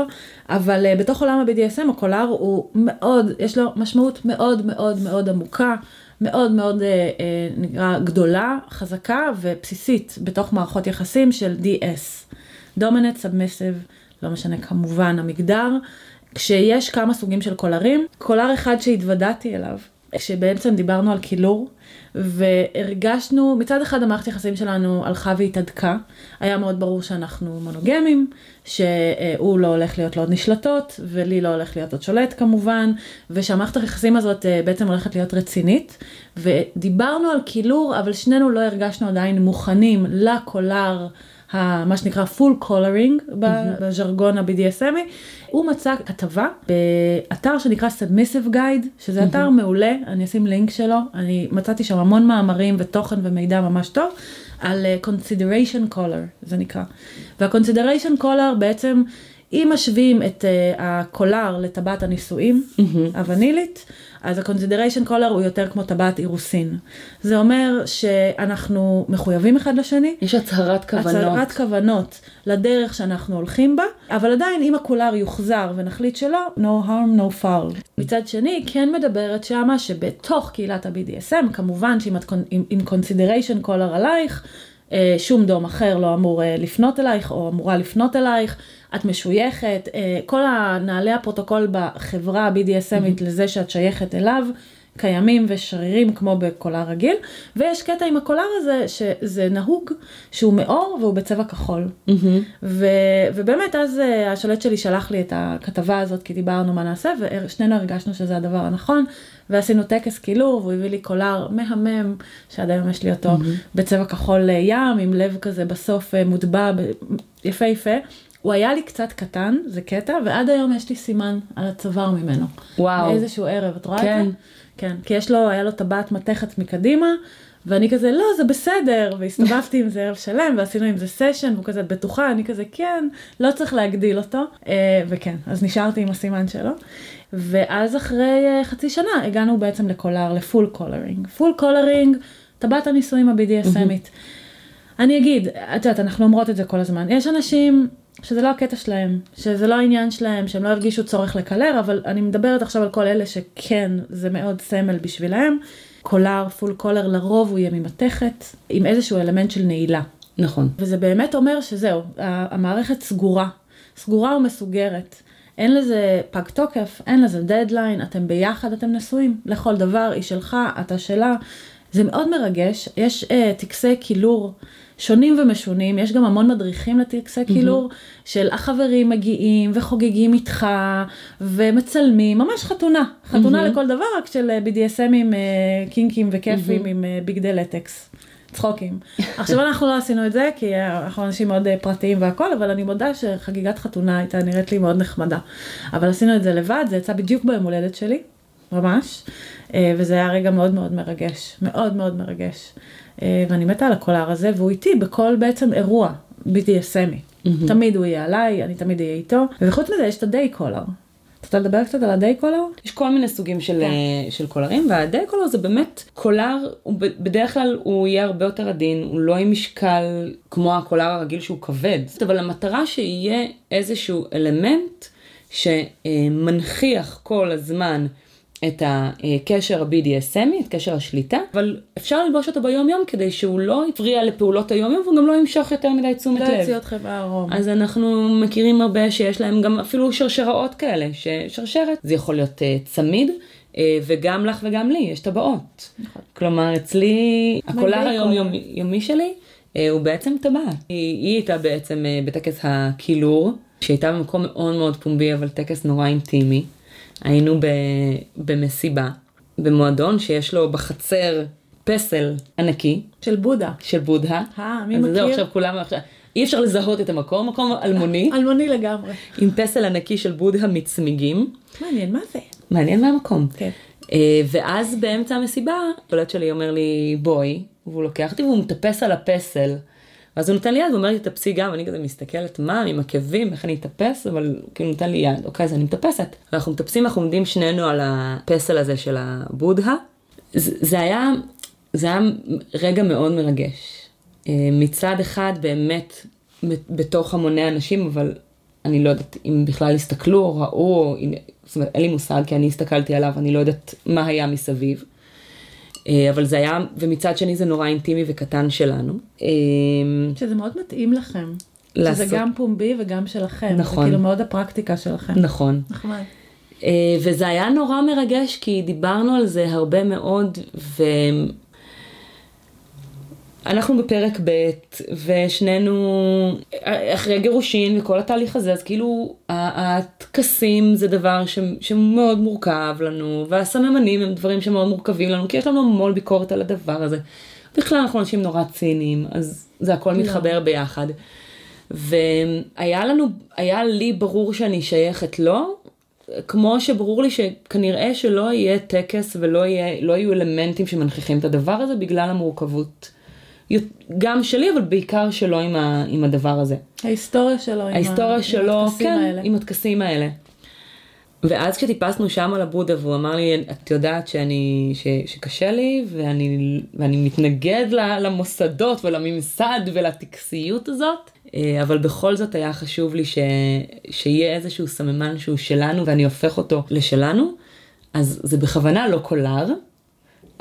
S1: אבל uh, בתוך עולם ה-BDSM הקולר הוא מאוד, יש לו משמעות מאוד מאוד מאוד עמוקה, מאוד מאוד uh, uh, נקרא גדולה, חזקה ובסיסית בתוך מערכות יחסים של DS. Dominant, Submissive, לא משנה כמובן המגדר. כשיש כמה סוגים של קולרים, קולר אחד שהתוודעתי אליו, כשבעצם דיברנו על קילור, והרגשנו, מצד אחד המערכת יחסים שלנו הלכה והתהדקה, היה מאוד ברור שאנחנו מונוגמים, שהוא לא הולך להיות לעוד נשלטות, ולי לא הולך להיות עוד שולט כמובן, ושהמערכת היחסים הזאת אה, בעצם הולכת להיות רצינית, ודיברנו על קילור, אבל שנינו לא הרגשנו עדיין מוכנים לקולר. מה שנקרא full coloring בז'רגון ה-BDSMי, הוא מצא כתבה באתר שנקרא Submissive Guide, שזה אתר מעולה, אני אשים לינק שלו, אני מצאתי שם המון מאמרים ותוכן ומידע ממש טוב, על אה, consideration color, זה נקרא. וה-consideration color בעצם, אם משווים את uh, הקולר לטבעת הנישואים הוונילית, אז ה-consideration color הוא יותר כמו טבעת אירוסין. זה אומר שאנחנו מחויבים אחד לשני,
S2: יש הצהרת כוונות.
S1: הצהרת כוונות לדרך שאנחנו הולכים בה, אבל עדיין אם הקולר יוחזר ונחליט שלא, no harm no foul. מצד שני, כן מדברת שמה שבתוך קהילת ה-BDSM, כמובן שאם את עם, עם consideration color עלייך, שום dom אחר לא אמור אה, לפנות אלייך או אמורה לפנות אלייך, את משויכת, אה, כל הנהלי הפרוטוקול בחברה ה-BDSMית לזה שאת שייכת אליו. קיימים ושרירים כמו בקולר רגיל, ויש קטע עם הקולר הזה שזה נהוג שהוא מעור והוא בצבע כחול. ו, ובאמת אז אה, השולט שלי שלח לי את הכתבה הזאת כי דיברנו מה נעשה ושנינו הרגשנו שזה הדבר הנכון ועשינו טקס קילור והוא הביא לי קולר מהמם שעד היום יש לי אותו בצבע כחול אה, ים עם לב כזה בסוף אה, מוטבע יפהפה. הוא היה לי קצת קטן, זה קטע, ועד היום יש לי סימן על הצוואר ממנו.
S2: וואו.
S1: באיזשהו ערב, את רואה
S2: כן.
S1: את זה? כן. כי יש לו, היה לו טבעת מתכת מקדימה, ואני כזה, לא, זה בסדר, והסתובבתי עם זה ערב שלם, ועשינו עם זה סשן, והוא כזה, את בטוחה? אני כזה, כן, לא צריך להגדיל אותו. אה, וכן, אז נשארתי עם הסימן שלו. ואז אחרי אה, חצי שנה הגענו בעצם לקולר, ל full collaring. full collaring, טבעת הנישואים ה-BDSMית. אני אגיד, את יודעת, אנחנו אומרות את זה כל הזמן, יש אנשים שזה לא הקטע שלהם, שזה לא העניין שלהם, שהם לא הרגישו צורך לקלר, אבל אני מדברת עכשיו על כל אלה שכן, זה מאוד סמל בשבילהם. קולר, full collar, לרוב הוא יהיה ממתכת, עם איזשהו אלמנט של נעילה.
S2: נכון.
S1: וזה באמת אומר שזהו, המערכת סגורה, סגורה ומסוגרת. אין לזה פג תוקף, אין לזה דדליין, אתם ביחד, אתם נשואים לכל דבר, היא שלך, אתה שלה. זה מאוד מרגש, יש uh, טקסי קילור שונים ומשונים, יש גם המון מדריכים לטקסי קילור, mm-hmm. של החברים מגיעים וחוגגים איתך ומצלמים, ממש חתונה, חתונה mm-hmm. לכל דבר, רק של אה, BDSMים uh, קינקים וכיפים mm-hmm. עם uh, ביגדי לטקס. צחוקים. עכשיו אנחנו לא עשינו את זה כי אנחנו אנשים מאוד פרטיים והכל, אבל אני מודה שחגיגת חתונה הייתה נראית לי מאוד נחמדה. אבל עשינו את זה לבד, זה יצא בדיוק ביום הולדת שלי, ממש, וזה היה רגע מאוד מאוד מרגש, מאוד מאוד מרגש. אה, ואני מתה על הקולר הזה, והוא איתי בכל בעצם אירוע BDSMי. Mm-hmm. תמיד הוא יהיה עליי, אני תמיד אהיה איתו, וחוץ מזה יש את ה day collar. רוצה לדבר קצת על ה day collar?
S2: יש כל מיני סוגים של, yeah. כן. של קולרים, וה day collar זה באמת קולר, הוא בדרך כלל הוא יהיה הרבה יותר עדין, הוא לא עם משקל כמו הקולר הרגיל שהוא כבד, אבל המטרה שיהיה איזשהו אלמנט שמנכיח כל הזמן את הקשר ה-BDSMי, את קשר השליטה, אבל אפשר ללבוש אותו ביום יום כדי שהוא לא יפריע לפעולות היום יום והוא גם לא ימשוך יותר מדי תשומת לב.
S1: לא יוציא אתכם מהארום.
S2: אז אנחנו מכירים הרבה שיש להם גם אפילו שרשראות כאלה, ששרשרת זה יכול להיות uh, צמיד. uh, וגם לך וגם לי יש טבעות. נכון. כלומר אצלי הקולר היומיומי שלי uh, הוא בעצם טבעת. היא, היא הייתה בעצם בטקס הקילור, שהייתה במקום מאוד מאוד פומבי אבל טקס נורא אינטימי. היינו ב, במסיבה, במועדון שיש לו בחצר פסל ענקי.
S1: של בודה.
S2: של בודה.
S1: אה, מי מכיר? אז זהו,
S2: עכשיו כולם עכשיו. אי אפשר לזהות את המקום, מקום אלמוני.
S1: אלמוני לגמרי.
S2: עם פסל ענקי של בודה מצמיגים.
S1: מעניין מה זה.
S2: מעניין מה המקום. כן. אה, ואז באמצע המסיבה, הילד שלי אומר לי בואי, והוא לוקח אותי והוא מטפס על הפסל. ואז הוא נותן לי יד ואומר לי תפסי גם, אני כזה מסתכלת מה, עם עקבים, איך אני אטפס, אבל כאילו נותן לי יד, אוקיי, אז אני מטפסת. ואנחנו מטפסים, אנחנו עומדים שנינו על הפסל הזה של הבודהה. זה, זה היה, זה היה רגע מאוד מרגש. אה, מצד אחד באמת בתוך המוני אנשים, אבל אני לא יודעת אם בכלל הסתכלו או ראו, או, זאת אומרת אין לי מושג כי אני הסתכלתי עליו, אני לא יודעת מה היה מסביב. אה, אבל זה היה, ומצד שני זה נורא אינטימי וקטן שלנו. אה,
S1: שזה מאוד מתאים לכם. לעשות... שזה גם פומבי וגם שלכם.
S2: נכון.
S1: זה כאילו מאוד הפרקטיקה שלכם.
S2: נכון.
S1: נחמד.
S2: אה, וזה היה נורא מרגש כי דיברנו על זה הרבה מאוד, ו... אנחנו בפרק ב' ושנינו אחרי גירושין וכל התהליך הזה אז כאילו הטקסים זה דבר ש, שמאוד מורכב לנו והסממנים הם דברים שמאוד מורכבים לנו כי יש לנו המון ביקורת על הדבר הזה. בכלל אנחנו אנשים נורא ציניים אז זה הכל לא. מתחבר ביחד. והיה לנו, היה לי ברור שאני שייכת לו, כמו שברור לי שכנראה שלא יהיה טקס ולא יהיה, לא יהיו אלמנטים שמנכיחים את הדבר הזה בגלל המורכבות. גם שלי, אבל בעיקר שלו עם, ה, עם הדבר הזה.
S1: ההיסטוריה שלו,
S2: ההיסטוריה עם, שלו, עם הטקסים כן, האלה. עם הטקסים האלה. ואז כשטיפסנו שם על הבודה והוא אמר לי, את יודעת שאני, ש, שקשה לי ואני, ואני מתנגד למוסדות ולממסד ולטקסיות הזאת, אה, אבל בכל זאת היה חשוב לי ש, שיהיה איזשהו סממן שהוא שלנו ואני הופך אותו לשלנו, אז זה בכוונה לא קולר,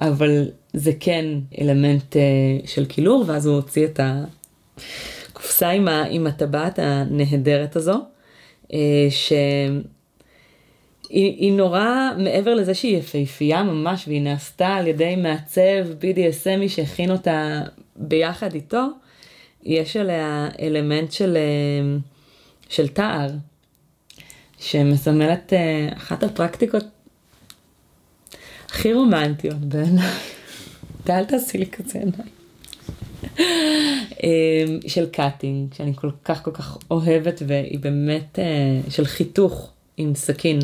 S2: אבל זה כן אלמנט uh, של קילור, ואז הוא הוציא את הקופסה עם, ה, עם הטבעת הנהדרת הזו, uh, שהיא נורא, מעבר לזה שהיא יפהפייה ממש, והיא נעשתה על ידי מעצב BDSMי שהכין אותה ביחד איתו, יש עליה אלמנט של, אה, של תער, שמסמלת אחת הפרקטיקות הכי רומנטיות בעיניי. אל תעשי לי כזה עיניים. אמ, של cutting, שאני כל כך כל כך אוהבת, והיא באמת אה, של חיתוך עם סכין.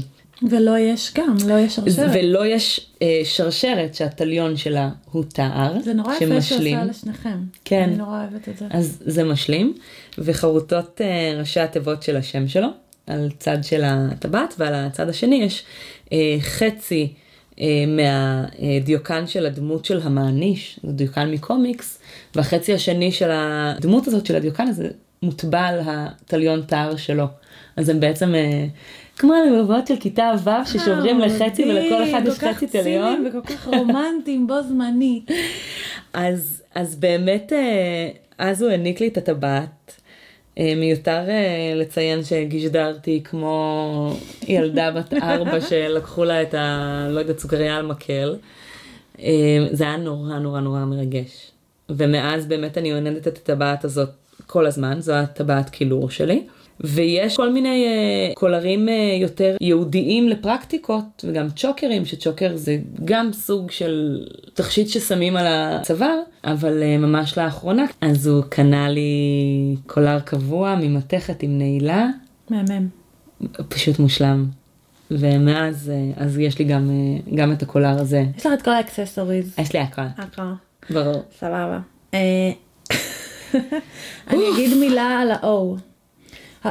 S1: ולא יש גם, לא יש שרשרת.
S2: ולא יש אה, שרשרת שהטליון שלה הוא תער.
S1: זה נורא יפה שעושה לשניכם.
S2: כן.
S1: אני נורא אוהבת את זה.
S2: אז זה משלים, וחרוטות אה, ראשי התיבות של השם שלו, על צד של הטבעת, ועל הצד השני יש אה, חצי מהדיוקן של הדמות של המעניש, זה דיוקן מקומיקס, והחצי השני של הדמות הזאת של הדיוקן הזה מוטבע על הטליון תער שלו. אז הם בעצם אה, כמו הלבבות של כיתה ו' ששוברים לחצי ולכל אחד יש חצי טליון.
S1: וכל כך רומנטיים בו זמנית.
S2: אז, אז באמת, אה, אז הוא העניק לי את הטבעת. אה, מיותר אה, לציין שגישדרתי כמו ילדה בת ארבע שלקחו לה את ה... לא יודעת, סוכריה על מקל. זה היה נורא נורא נורא מרגש. ומאז באמת אני עונדת את הטבעת הזאת כל הזמן, זו הטבעת קילור שלי. ויש כל מיני אה, קולרים אה, יותר ייעודיים לפרקטיקות וגם צ'וקרים שצ'וקר זה גם סוג של תכשיט ששמים על הצוואר אבל אה, ממש לאחרונה אז הוא קנה לי קולר קבוע ממתכת עם נעילה.
S1: מהמם.
S2: פשוט מושלם. ומאז אז יש לי גם גם את הקולר הזה.
S1: יש לך את כל ה accessories.
S2: יש לי הכל.
S1: הכל.
S2: ברור.
S1: סבבה. אני אגיד מילה על ה-O.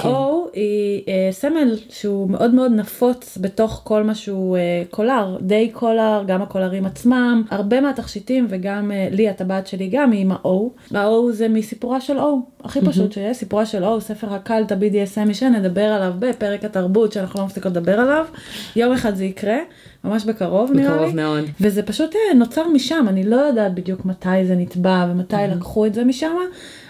S1: כן. ה-O היא uh, סמל שהוא מאוד מאוד נפוץ בתוך כל מה שהוא uh, קולר, די קולר, גם הקולרים עצמם, הרבה מהתכשיטים וגם uh, לי הטבעת שלי גם היא עם ה-O. ה-O זה מסיפורה של O, הכי פשוט שיש, סיפורה של O, ספר הקלט ה-BDSM שנדבר עליו בפרק התרבות שאנחנו לא מפסיקות לדבר עליו, יום אחד זה יקרה. ממש בקרוב נראה לי.
S2: בקרוב מאוד.
S1: וזה פשוט נוצר משם, אני לא יודעת בדיוק מתי זה נטבע ומתי mm-hmm. לקחו את זה משם,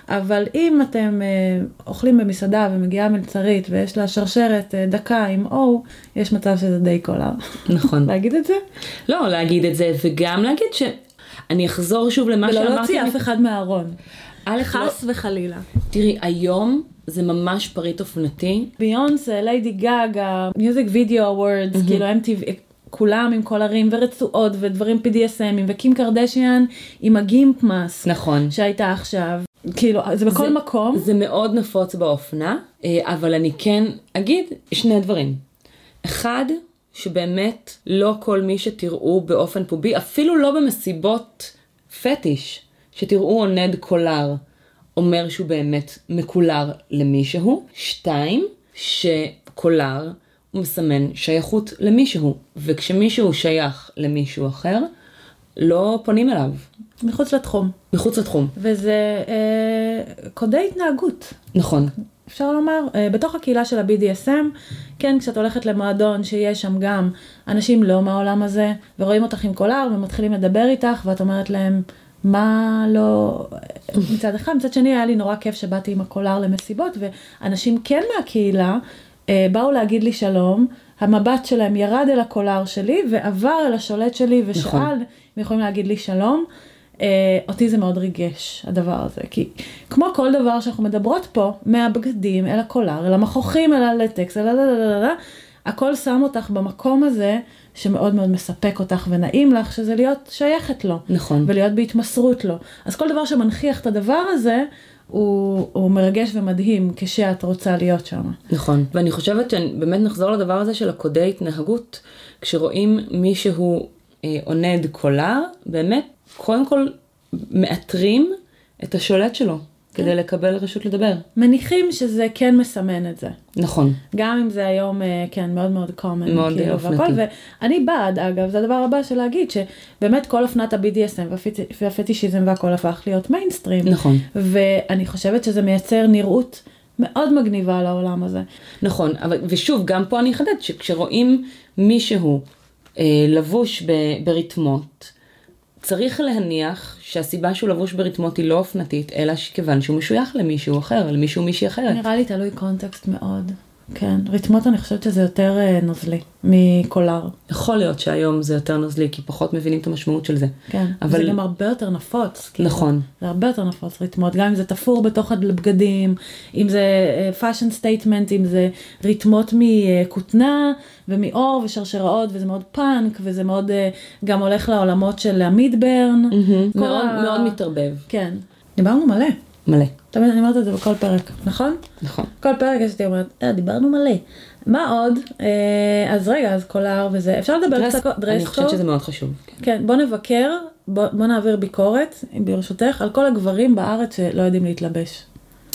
S1: אבל אם אתם אה, אוכלים במסעדה ומגיעה מלצרית ויש לה שרשרת אה, דקה עם O, יש מצב שזה day collar.
S2: נכון.
S1: להגיד את זה?
S2: לא, להגיד את זה וגם להגיד ש... אני אחזור שוב למה
S1: שאמרתי.
S2: ולא
S1: להוציא אף אחד מהארון.
S2: חס
S1: לא... וחלילה.
S2: תראי, היום זה ממש פריט אופנתי.
S1: ביונס, ליידי גאגה, Music Video Awards, כאילו MTV, כולם עם קולרים ורצועות ודברים PDSMים וקים קרדשיאן עם הגימפ מאסק.
S2: נכון.
S1: שהייתה עכשיו. כאילו, זה בכל זה, מקום.
S2: זה מאוד נפוץ באופנה, אה, אבל אני כן אגיד שני דברים. אחד, שבאמת לא כל מי שתראו באופן פובי, אפילו לא במסיבות פטיש, שתראו עונד קולר, אומר שהוא באמת מקולר למישהו. שתיים, שקולר הוא מסמן שייכות למישהו, וכשמישהו שייך למישהו אחר, לא פונים אליו.
S1: מחוץ לתחום.
S2: מחוץ לתחום.
S1: וזה אה, קודי התנהגות.
S2: נכון.
S1: אפשר לומר, אה, בתוך הקהילה של ה-BDSM, כן, כשאת הולכת למועדון שיש שם גם אנשים לא מהעולם הזה, ורואים אותך עם קולר ומתחילים לדבר איתך, ואת אומרת להם, מה לא, מצד אחד, מצד שני היה לי נורא כיף שבאתי עם הקולר למסיבות, ואנשים כן מהקהילה אה, באו להגיד לי שלום, המבט שלהם ירד אל הקולר שלי ועבר אל השולט שלי ושאל נכון. אם יכולים להגיד לי שלום. Uh, אותי זה מאוד ריגש הדבר הזה, כי כמו כל דבר שאנחנו מדברות פה, מהבגדים אל הקולר, אל המכוחים, אל הלטקס, אל הללללה, הכל שם אותך במקום הזה שמאוד מאוד מספק אותך ונעים לך, שזה להיות שייכת לו.
S2: נכון.
S1: ולהיות בהתמסרות לו. אז כל דבר שמנכיח את הדבר הזה, הוא, הוא מרגש ומדהים כשאת רוצה להיות שם.
S2: נכון, ואני חושבת שבאמת נחזור לדבר הזה של הקודי התנהגות, כשרואים מישהו אה, עונד קולר, באמת, קודם כל מאתרים את השולט שלו. כן. כדי לקבל רשות לדבר.
S1: מניחים שזה כן מסמן את זה.
S2: נכון.
S1: גם אם זה היום, אה, כן, מאוד מאוד common.
S2: מאוד כאילו, אופנתי.
S1: ואני בעד, אגב, זה הדבר הבא של להגיד, שבאמת כל אופנת ה-BDSM והפטישיזם והכל הפך להיות מיינסטרים.
S2: נכון.
S1: ואני חושבת שזה מייצר נראות מאוד מגניבה לעולם הזה.
S2: נכון, אבל, ושוב, גם פה אני אחדד, שכשרואים מישהו אה, לבוש ב, ברתמות, צריך להניח שהסיבה שהוא לבוש ברתמות היא לא אופנתית, אלא כיוון שהוא משוייך למישהו אחר, למישהו מישהי אחרת.
S1: נראה לי תלוי קונטקסט מאוד. כן, רתמות אני חושבת שזה יותר אה, נוזלי מקולר.
S2: יכול להיות שהיום זה יותר נוזלי, כי פחות מבינים את המשמעות של זה.
S1: כן, אבל... זה גם הרבה יותר נפוץ.
S2: כאילו, נכון.
S1: זה הרבה יותר נפוץ רתמות, גם אם זה תפור בתוך הבגדים, אם זה fashion אה, statement, אם זה רתמות מכותנה ומעור ושרשראות, וזה מאוד פאנק, וזה מאוד אה, גם הולך לעולמות של המידברן.
S2: Mm-hmm. מאוד, ה... מאוד מתערבב.
S1: כן. דיברנו מלא.
S2: מלא.
S1: תמיד אני אומרת את זה בכל פרק, נכון?
S2: נכון.
S1: כל פרק אני אומרת, אה, דיברנו מלא. מה עוד? אה, אז רגע, אז קולר וזה, אפשר לדבר
S2: dress, קצת, dress אני חושבת שזה מאוד חשוב.
S1: כן, כן בוא נבקר, בוא, בוא נעביר ביקורת, ברשותך, על כל הגברים בארץ שלא יודעים להתלבש.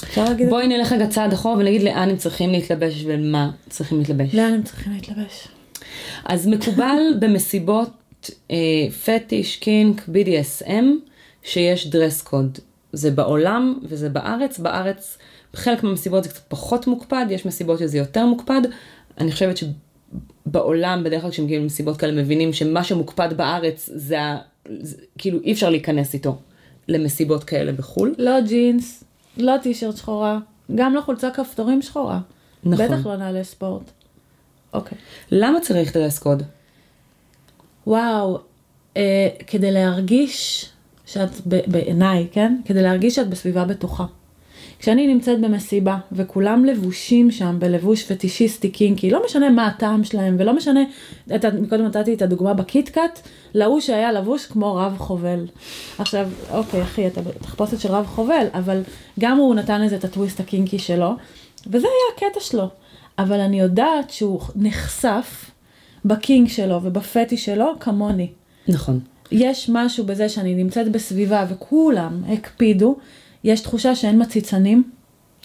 S2: אפשר להגיד בואי נלך רגע צעד אחורה ונגיד לאן הם צריכים להתלבש ולמה צריכים להתלבש.
S1: לאן הם צריכים להתלבש.
S2: אז מקובל במסיבות אה, פטיש, קינק, BDSM, שיש dress code. זה בעולם וזה בארץ. בארץ בחלק מהמסיבות זה קצת פחות מוקפד, יש מסיבות שזה יותר מוקפד. אני חושבת שבעולם בדרך כלל כשמגיעים למסיבות כאלה מבינים שמה שמוקפד בארץ זה. זה כאילו אי אפשר להיכנס איתו למסיבות כאלה בחו"ל.
S1: לא ג'ינס, לא טישרט שחורה, גם לא חולצה כפתורים שחורה.
S2: נכון.
S1: בטח לא נעלי ספורט. אוקיי.
S2: למה צריך דרס קוד?
S1: וואו, אה, כדי להרגיש שאת, בעיניי, כן? כדי להרגיש שאת בסביבה בטוחה. כשאני נמצאת במסיבה וכולם לבושים שם בלבוש פטישיסטי קינקי, לא משנה מה הטעם שלהם ולא משנה, את, מקודם נתתי את הדוגמה בקיטקאט, להוא שהיה לבוש כמו רב חובל. עכשיו, אוקיי אחי, אתה בתחפושת של רב חובל, אבל גם הוא נתן לזה את הטוויסט הקינקי שלו, וזה היה הקטע שלו. אבל אני יודעת שהוא נחשף בקינג שלו ובפטי שלו כמוני.
S2: נכון.
S1: יש משהו בזה שאני נמצאת בסביבה וכולם הקפידו, יש תחושה שאין מציצנים,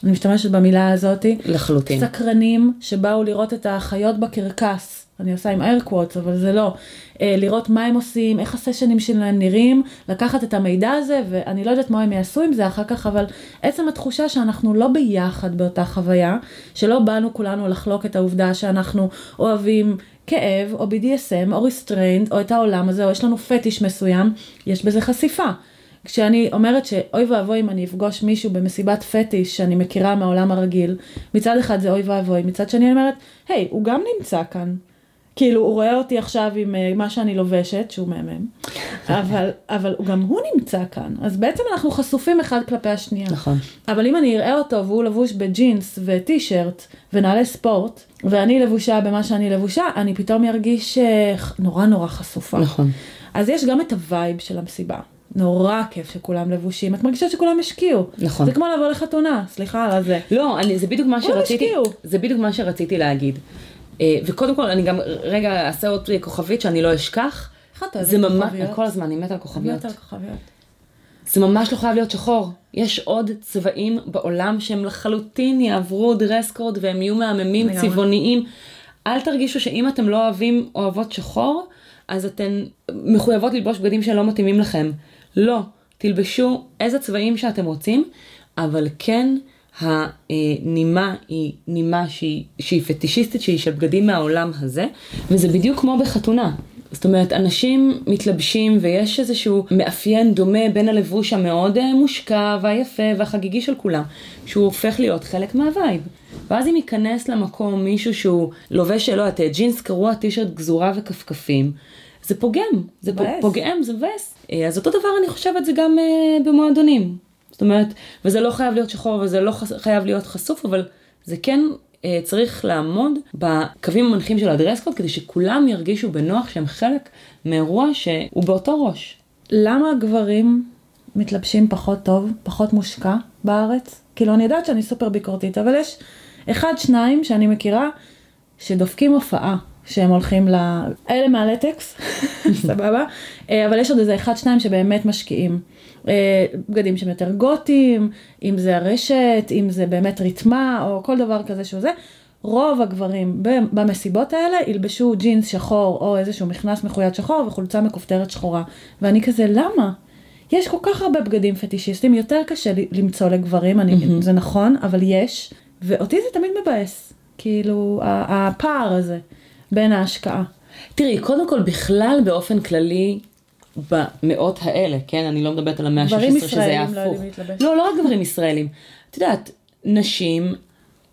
S1: אני משתמשת במילה הזאתי,
S2: לחלוטין.
S1: סקרנים שבאו לראות את החיות בקרקס, אני עושה עם air quotes אבל זה לא, אה, לראות מה הם עושים, איך הסשנים שלהם נראים, לקחת את המידע הזה ואני לא יודעת מה הם יעשו עם זה אחר כך, אבל עצם התחושה שאנחנו לא ביחד באותה חוויה, שלא באנו כולנו לחלוק את העובדה שאנחנו אוהבים כאב או BDSM או restrained או את העולם הזה או יש לנו פטיש מסוים, יש בזה חשיפה. כשאני אומרת שאוי ואבוי אם אני אפגוש מישהו במסיבת פטיש שאני מכירה מהעולם הרגיל, מצד אחד זה אוי ואבוי, מצד שני אני אומרת, היי, הוא גם נמצא כאן. כאילו, הוא רואה אותי עכשיו עם אה, מה שאני לובשת, שהוא מהמם, אבל, אבל גם הוא נמצא כאן, אז בעצם אנחנו חשופים אחד כלפי השנייה.
S2: נכון.
S1: אבל אם אני אראה אותו והוא לבוש בג'ינס וטישרט ונעלי ספורט, ואני לבושה במה שאני לבושה, אני פתאום ארגיש אה, נורא נורא חשופה.
S2: נכון.
S1: אז יש גם את ה vibe של המסיבה. נורא כיף שכולם לבושים, את מרגישה שכולם השקיעו.
S2: נכון.
S1: זה כמו לבוא לחתונה, סליחה על הזה.
S2: לא, אני, זה בדיוק מה שרציתי,
S1: השקיעו.
S2: זה בדיוק מה שרציתי להגיד. אה, וקודם כל, אני גם רגע אעשה עוד כוכבית שאני לא אשכח.
S1: איך את אוהבת
S2: זה ממש,
S1: כוכביות?
S2: כל הזמן, אני מתה על כוכביות.
S1: מתה על כוכביות.
S2: זה ממש לא חייב להיות שחור. יש עוד צבעים בעולם שהם לחלוטין יעברו דרס קוד והם יהיו מהממים,
S1: לגמרי.
S2: צבעוניים. אל תרגישו שאם אתם לא אוהבים או אוהבות שחור, אז אתן מחויבות ללבוש בגדים שלא מתאימים לכם. לא, תלבשו איזה צבעים שאתם רוצים, אבל כן הנימה היא נימה שהיא, שהיא פטישיסטית, שהיא של בגדים מהעולם הזה, וזה בדיוק כמו בחתונה. זאת אומרת, אנשים מתלבשים ויש איזשהו מאפיין דומה בין הלבוש המאוד אה, מושקע והיפה והחגיגי של כולם, שהוא הופך להיות חלק מה vibe. ואז אם ייכנס למקום מישהו שהוא לובש, לא יודעת, ג'ינס קרוע, טישרט גזורה וכפכפים, זה פוגם, זה. פוגם, זה מבאס. אה, אז אותו דבר אני חושבת זה גם אה, במועדונים. זאת אומרת, וזה לא חייב להיות שחור וזה לא חס- חייב להיות חשוף, אבל זה כן אה, צריך לעמוד בקווים המנחים של ה dress code, כדי שכולם ירגישו בנוח שהם חלק מאירוע שהוא באותו ראש.
S1: למה גברים מתלבשים פחות טוב, פחות מושקע בארץ? כאילו, אני יודעת שאני סופר ביקורתית, אבל יש אחד, שניים שאני מכירה שדופקים הופעה. שהם הולכים ל... אלה מהלטקס, סבבה? אה, אבל יש עוד איזה אחד, שניים שבאמת משקיעים. אה, בגדים שהם יותר גותיים, אם זה הרשת, אם זה באמת ריתמה, או כל דבר כזה שהוא זה. רוב הגברים במסיבות האלה ילבשו ג'ינס שחור, או איזשהו מכנס מחויית שחור וחולצה מכופתרת שחורה. ואני כזה, למה? יש כל כך הרבה בגדים פטישיסטים, יותר קשה למצוא לגברים, אני, mm-hmm. זה נכון, אבל יש, ואותי זה תמיד מבאס, כאילו, הפער הזה בין ההשקעה.
S2: תראי, קודם כל בכלל באופן כללי, במאות האלה, כן? אני לא מדברת על המאה ה-16
S1: גברים
S2: שזה היה
S1: ישראלים לא
S2: הפוך.
S1: יודעים להתלבש.
S2: לא, לא רק גברים ישראלים. את יודעת, נשים,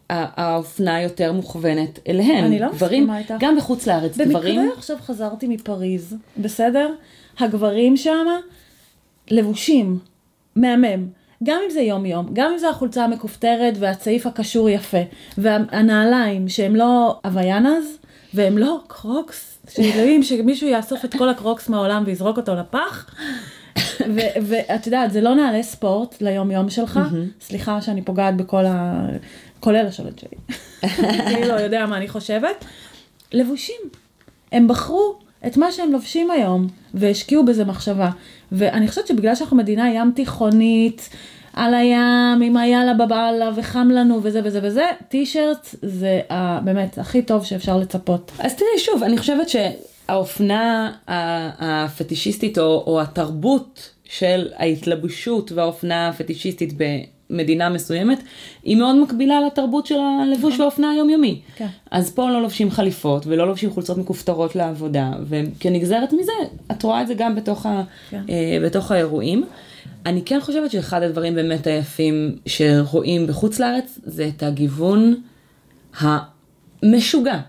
S2: האופנה יותר מוכוונת אליהם.
S1: אני לא
S2: גברים,
S1: מסכימה איתך.
S2: גם בחוץ לארץ, גברים...
S1: במקרה עכשיו חזרתי מפריז, בסדר? הגברים שם לבושים, מהמם. גם אם זה יום יום, גם אם זה החולצה המכופתרת והצעיף הקשור יפה, והנעליים שהם לא Havaianas, והם לא Crocs, שאלוהים שמישהו יאסוף את כל ה Crocs מהעולם ויזרוק אותו לפח. ואת יודעת, זה לא נעלי ספורט ליום יום שלך, סליחה שאני פוגעת בכל ה... כולל השולט שלי. אני לא יודע מה אני חושבת. לבושים. הם בחרו את מה שהם לובשים היום, והשקיעו בזה מחשבה. ואני חושבת שבגלל שאנחנו מדינה ים תיכונית, על הים, עם היאללה בבאללה, וחם לנו, וזה וזה וזה, טישרט זה ה- באמת הכי טוב שאפשר לצפות.
S2: אז תראי, שוב, אני חושבת האופנה ה- הפטישיסטית או, או התרבות של ההתלבשות והאופנה הפטישיסטית במדינה מסוימת, היא מאוד מקבילה לתרבות של הלבוש והאופנה היומיומי.
S1: כן.
S2: אז פה לא לובשים חליפות ולא לובשים חולצות מכופתרות לעבודה, וכנגזרת מזה, את רואה את זה גם בתוך, ה,
S1: כן.
S2: אה, בתוך האירועים. אני כן חושבת שאחד הדברים באמת היפים שרואים בחוץ לארץ, זה את הגיוון המשוגע.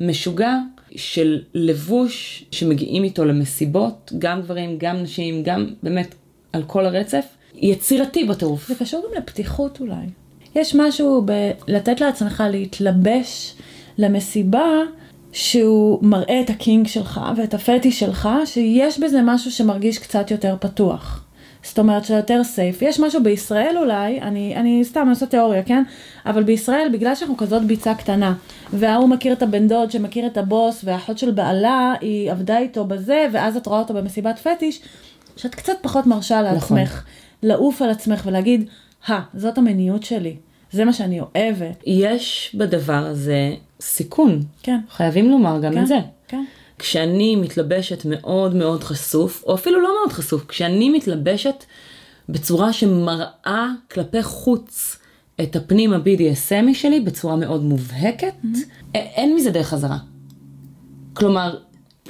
S2: משוגע של לבוש שמגיעים איתו למסיבות, גם גברים, גם נשים, גם באמת על כל הרצף, יצירתי בטירוף.
S1: זה קשור גם לפתיחות אולי. יש משהו בלתת לעצמך להתלבש למסיבה שהוא מראה את הקינג שלך ואת הפטיש שלך, שיש בזה משהו שמרגיש קצת יותר פתוח. זאת אומרת שיותר סייף. יש משהו בישראל אולי, אני, אני סתם עושה תיאוריה, כן? אבל בישראל, בגלל שאנחנו כזאת ביצה קטנה, וההוא מכיר את הבן דוד שמכיר את הבוס, והאחות של בעלה, היא עבדה איתו בזה, ואז את רואה אותו במסיבת פטיש, שאת קצת פחות מרשה לעצמך
S2: נכון.
S1: לעוף על עצמך ולהגיד, הא, זאת המיניות שלי, זה מה שאני אוהבת.
S2: יש בדבר הזה סיכון.
S1: כן,
S2: חייבים לומר גם
S1: כן,
S2: את זה.
S1: כן.
S2: כשאני מתלבשת מאוד מאוד חשוף, או אפילו לא מאוד חשוף, כשאני מתלבשת בצורה שמראה כלפי חוץ את הפנים ה-BDSMי שלי בצורה מאוד מובהקת, א- אין מזה דרך חזרה. כלומר,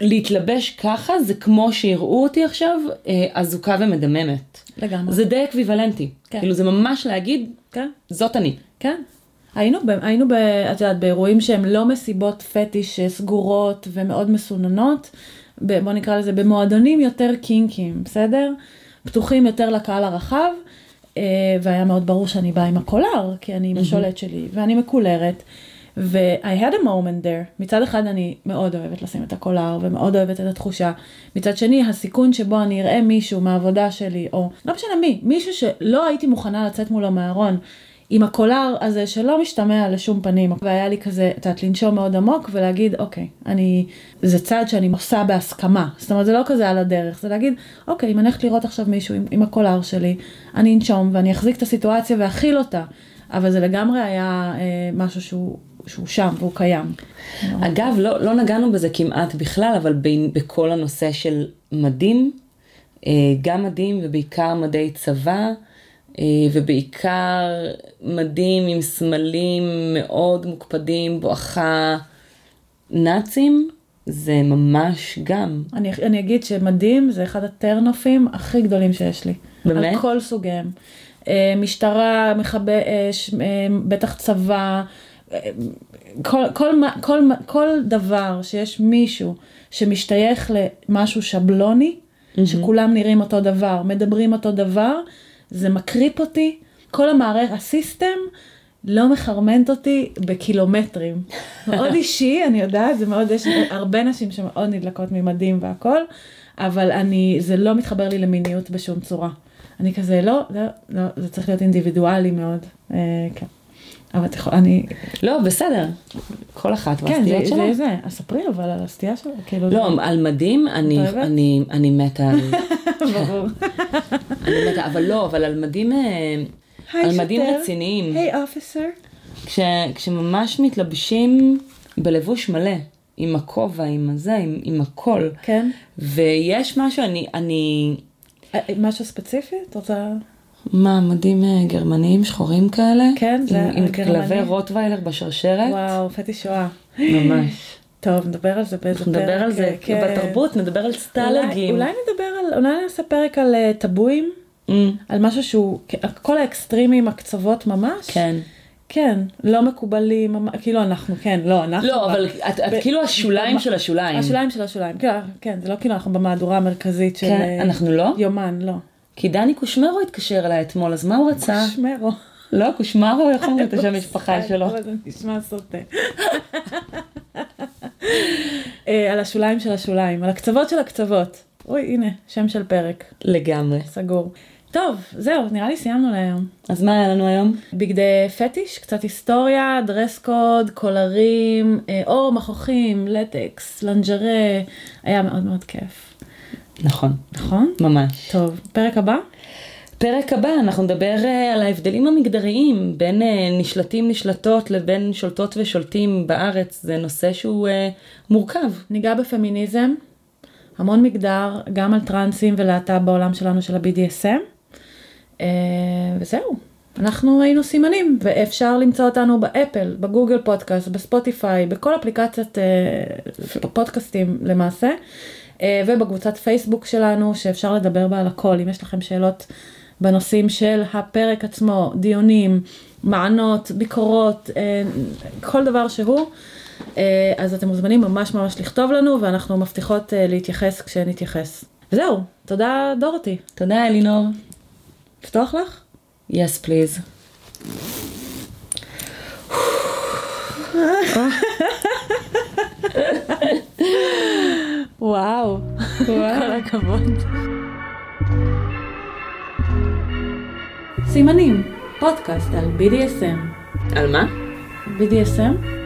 S2: להתלבש ככה זה כמו שיראו אותי עכשיו אה, אזוקה ומדממת.
S1: לגמרי.
S2: זה די אקוויוולנטי.
S1: כן.
S2: כאילו זה ממש להגיד,
S1: כן,
S2: זאת אני.
S1: כן. היינו, ב, היינו ב, את יודעת, באירועים שהם לא מסיבות פטיש סגורות ומאוד מסוננות, ב, בוא נקרא לזה במועדונים יותר קינקים, בסדר? פתוחים יותר לקהל הרחב, אה, והיה מאוד ברור שאני באה עם הקולר, כי אני עם השולט שלי, ואני מקולרת. ו-I had a moment there. מצד אחד אני מאוד אוהבת לשים את הקולר ומאוד אוהבת את התחושה. מצד שני, הסיכון שבו אני אראה מישהו מהעבודה שלי, או לא משנה מי, מישהו שלא הייתי מוכנה לצאת מולו מהארון, עם הקולר הזה שלא משתמע לשום פנים. והיה לי כזה, את יודעת, לנשום מאוד עמוק ולהגיד, אוקיי, אני, זה צעד שאני עושה בהסכמה. זאת אומרת, זה לא כזה על הדרך, זה להגיד, אוקיי, אם אני הולכת לראות עכשיו מישהו עם, עם הקולר שלי, אני אנשום ואני אחזיק את הסיטואציה ואכיל אותה. אבל זה לגמרי היה אה, משהו שהוא, שהוא שם והוא קיים.
S2: אגב, לא, לא נגענו בזה כמעט בכלל, אבל בין, בכל הנושא של מדים, אה, גם מדים ובעיקר מדי צבא, ובעיקר מדים עם סמלים מאוד מוקפדים, בואכה נאצים, זה ממש גם.
S1: אני, אני אגיד שמדים זה אחד הטרנופים הכי גדולים שיש לי.
S2: באמת?
S1: על כל סוגיהם. אה, משטרה, מכבי אש, אה, בטח צבא, אה, כל, כל, כל, כל דבר שיש מישהו שמשתייך למשהו שבלוני, שכולם נראים אותו דבר, מדברים אותו דבר, זה מקריפ אותי. כל המערכת, הסיסטם לא מחרמנת אותי בקילומטרים. מאוד אישי, אני יודעת, זה מאוד, יש הרבה נשים שמאוד נדלקות ממדים והכל, אבל אני, זה לא מתחבר לי למיניות בשום צורה. אני כזה, לא, לא, לא, זה צריך להיות אינדיבידואלי מאוד, אה, כן. אבל את יכולה, אני,
S2: לא, בסדר, כל אחת
S1: כן,
S2: והסטיות
S1: זה,
S2: שלה.
S1: זה, זה, אז ספרי אבל על הסטייה שלה, כאילו,
S2: לא, על מדים, אני,
S1: אוהבת?
S2: אני, אני מתה על...
S1: ברור.
S2: אני מתה, אבל לא, אבל על מדים, אה, על מדים. רציניים.
S1: היי אופיסר.
S2: כש, כשממש מתלבשים בלבוש מלא, עם הכובע, עם הזה, עם, עם הכל.
S1: כן.
S2: ויש משהו, אני, אני,
S1: אה, משהו ספציפי? את רוצה?
S2: מה, מדים אה, גרמניים שחורים כאלה?
S1: כן, זה
S2: עם, עם. כלבי רוטוויילר בשרשרת?
S1: וואו, פטי שואה.
S2: ממש.
S1: טוב, נדבר על זה באיזה פרק.
S2: נדבר על זה
S1: כן.
S2: בתרבות, נדבר על
S1: אולי,
S2: סטלגים.
S1: אולי נדבר על, אולי נעשה פרק על אה, טבואים,
S2: Mm,
S1: על משהו שהוא, כל האקסטרימים, הקצוות ממש.
S2: כן.
S1: כן, לא מקובלים, כאילו אנחנו, כן, לא, אנחנו.
S2: לא, אבל את, את כאילו השוליים של השוליים.
S1: השוליים של השוליים, כן, כן, זה לא כאילו אנחנו במהדורה המרכזית של
S2: כן,
S1: אה,
S2: אנחנו לא?
S1: יומן, לא.
S2: כי דני קושמרו התקשר אליי אתמול, אז מה הוא רצה?
S1: שמרו.
S2: לא, קושמרו, איך אומרים את השם משפחה שלו?
S1: נשמע סוטה. אה, על השוליים של השוליים, על הקצוות של הקצוות. אוי, הנה, שם של פרק,
S2: לגמרי.
S1: סגור. טוב, זהו, נראה לי סיימנו להיום.
S2: אז מה היה לנו היום?
S1: בגדי פטיש, קצת היסטוריה, דרס קוד, קולרים, אה, אור, מכוחים, לטקס, לנג'רה, היה מאוד מאוד כיף.
S2: נכון,
S1: נכון?
S2: ממש.
S1: טוב, פרק הבא?
S2: בפרק הבא אנחנו נדבר אה, על ההבדלים המגדריים בין אה, נשלטים נשלטות לבין שולטות ושולטים בארץ, זה נושא שהוא אה, מורכב.
S1: ניגע בפמיניזם, המון מגדר, גם על טרנסים ולהט"ב בעולם שלנו של ה-BDSM. וזהו, אנחנו היינו סימנים, ואפשר למצוא אותנו באפל, בגוגל פודקאסט, בספוטיפיי, בכל אפליקציית פודקאסטים למעשה, ובקבוצת פייסבוק שלנו, שאפשר לדבר בה על הכל. אם יש לכם שאלות בנושאים של הפרק עצמו, דיונים, מענות, ביקורות, אה, כל דבר שהוא, אה, אז אתם מוזמנים ממש ממש לכתוב לנו, ואנחנו מבטיחות אה, להתייחס כשנתייחס. וזהו, תודה דורותי.
S2: תודה אלינור.
S1: לפתוח לך?
S2: Yes please.
S1: וואו, כל הכבוד. סימנים, פודקאסט על BDSM.
S2: על מה?
S1: BDSM?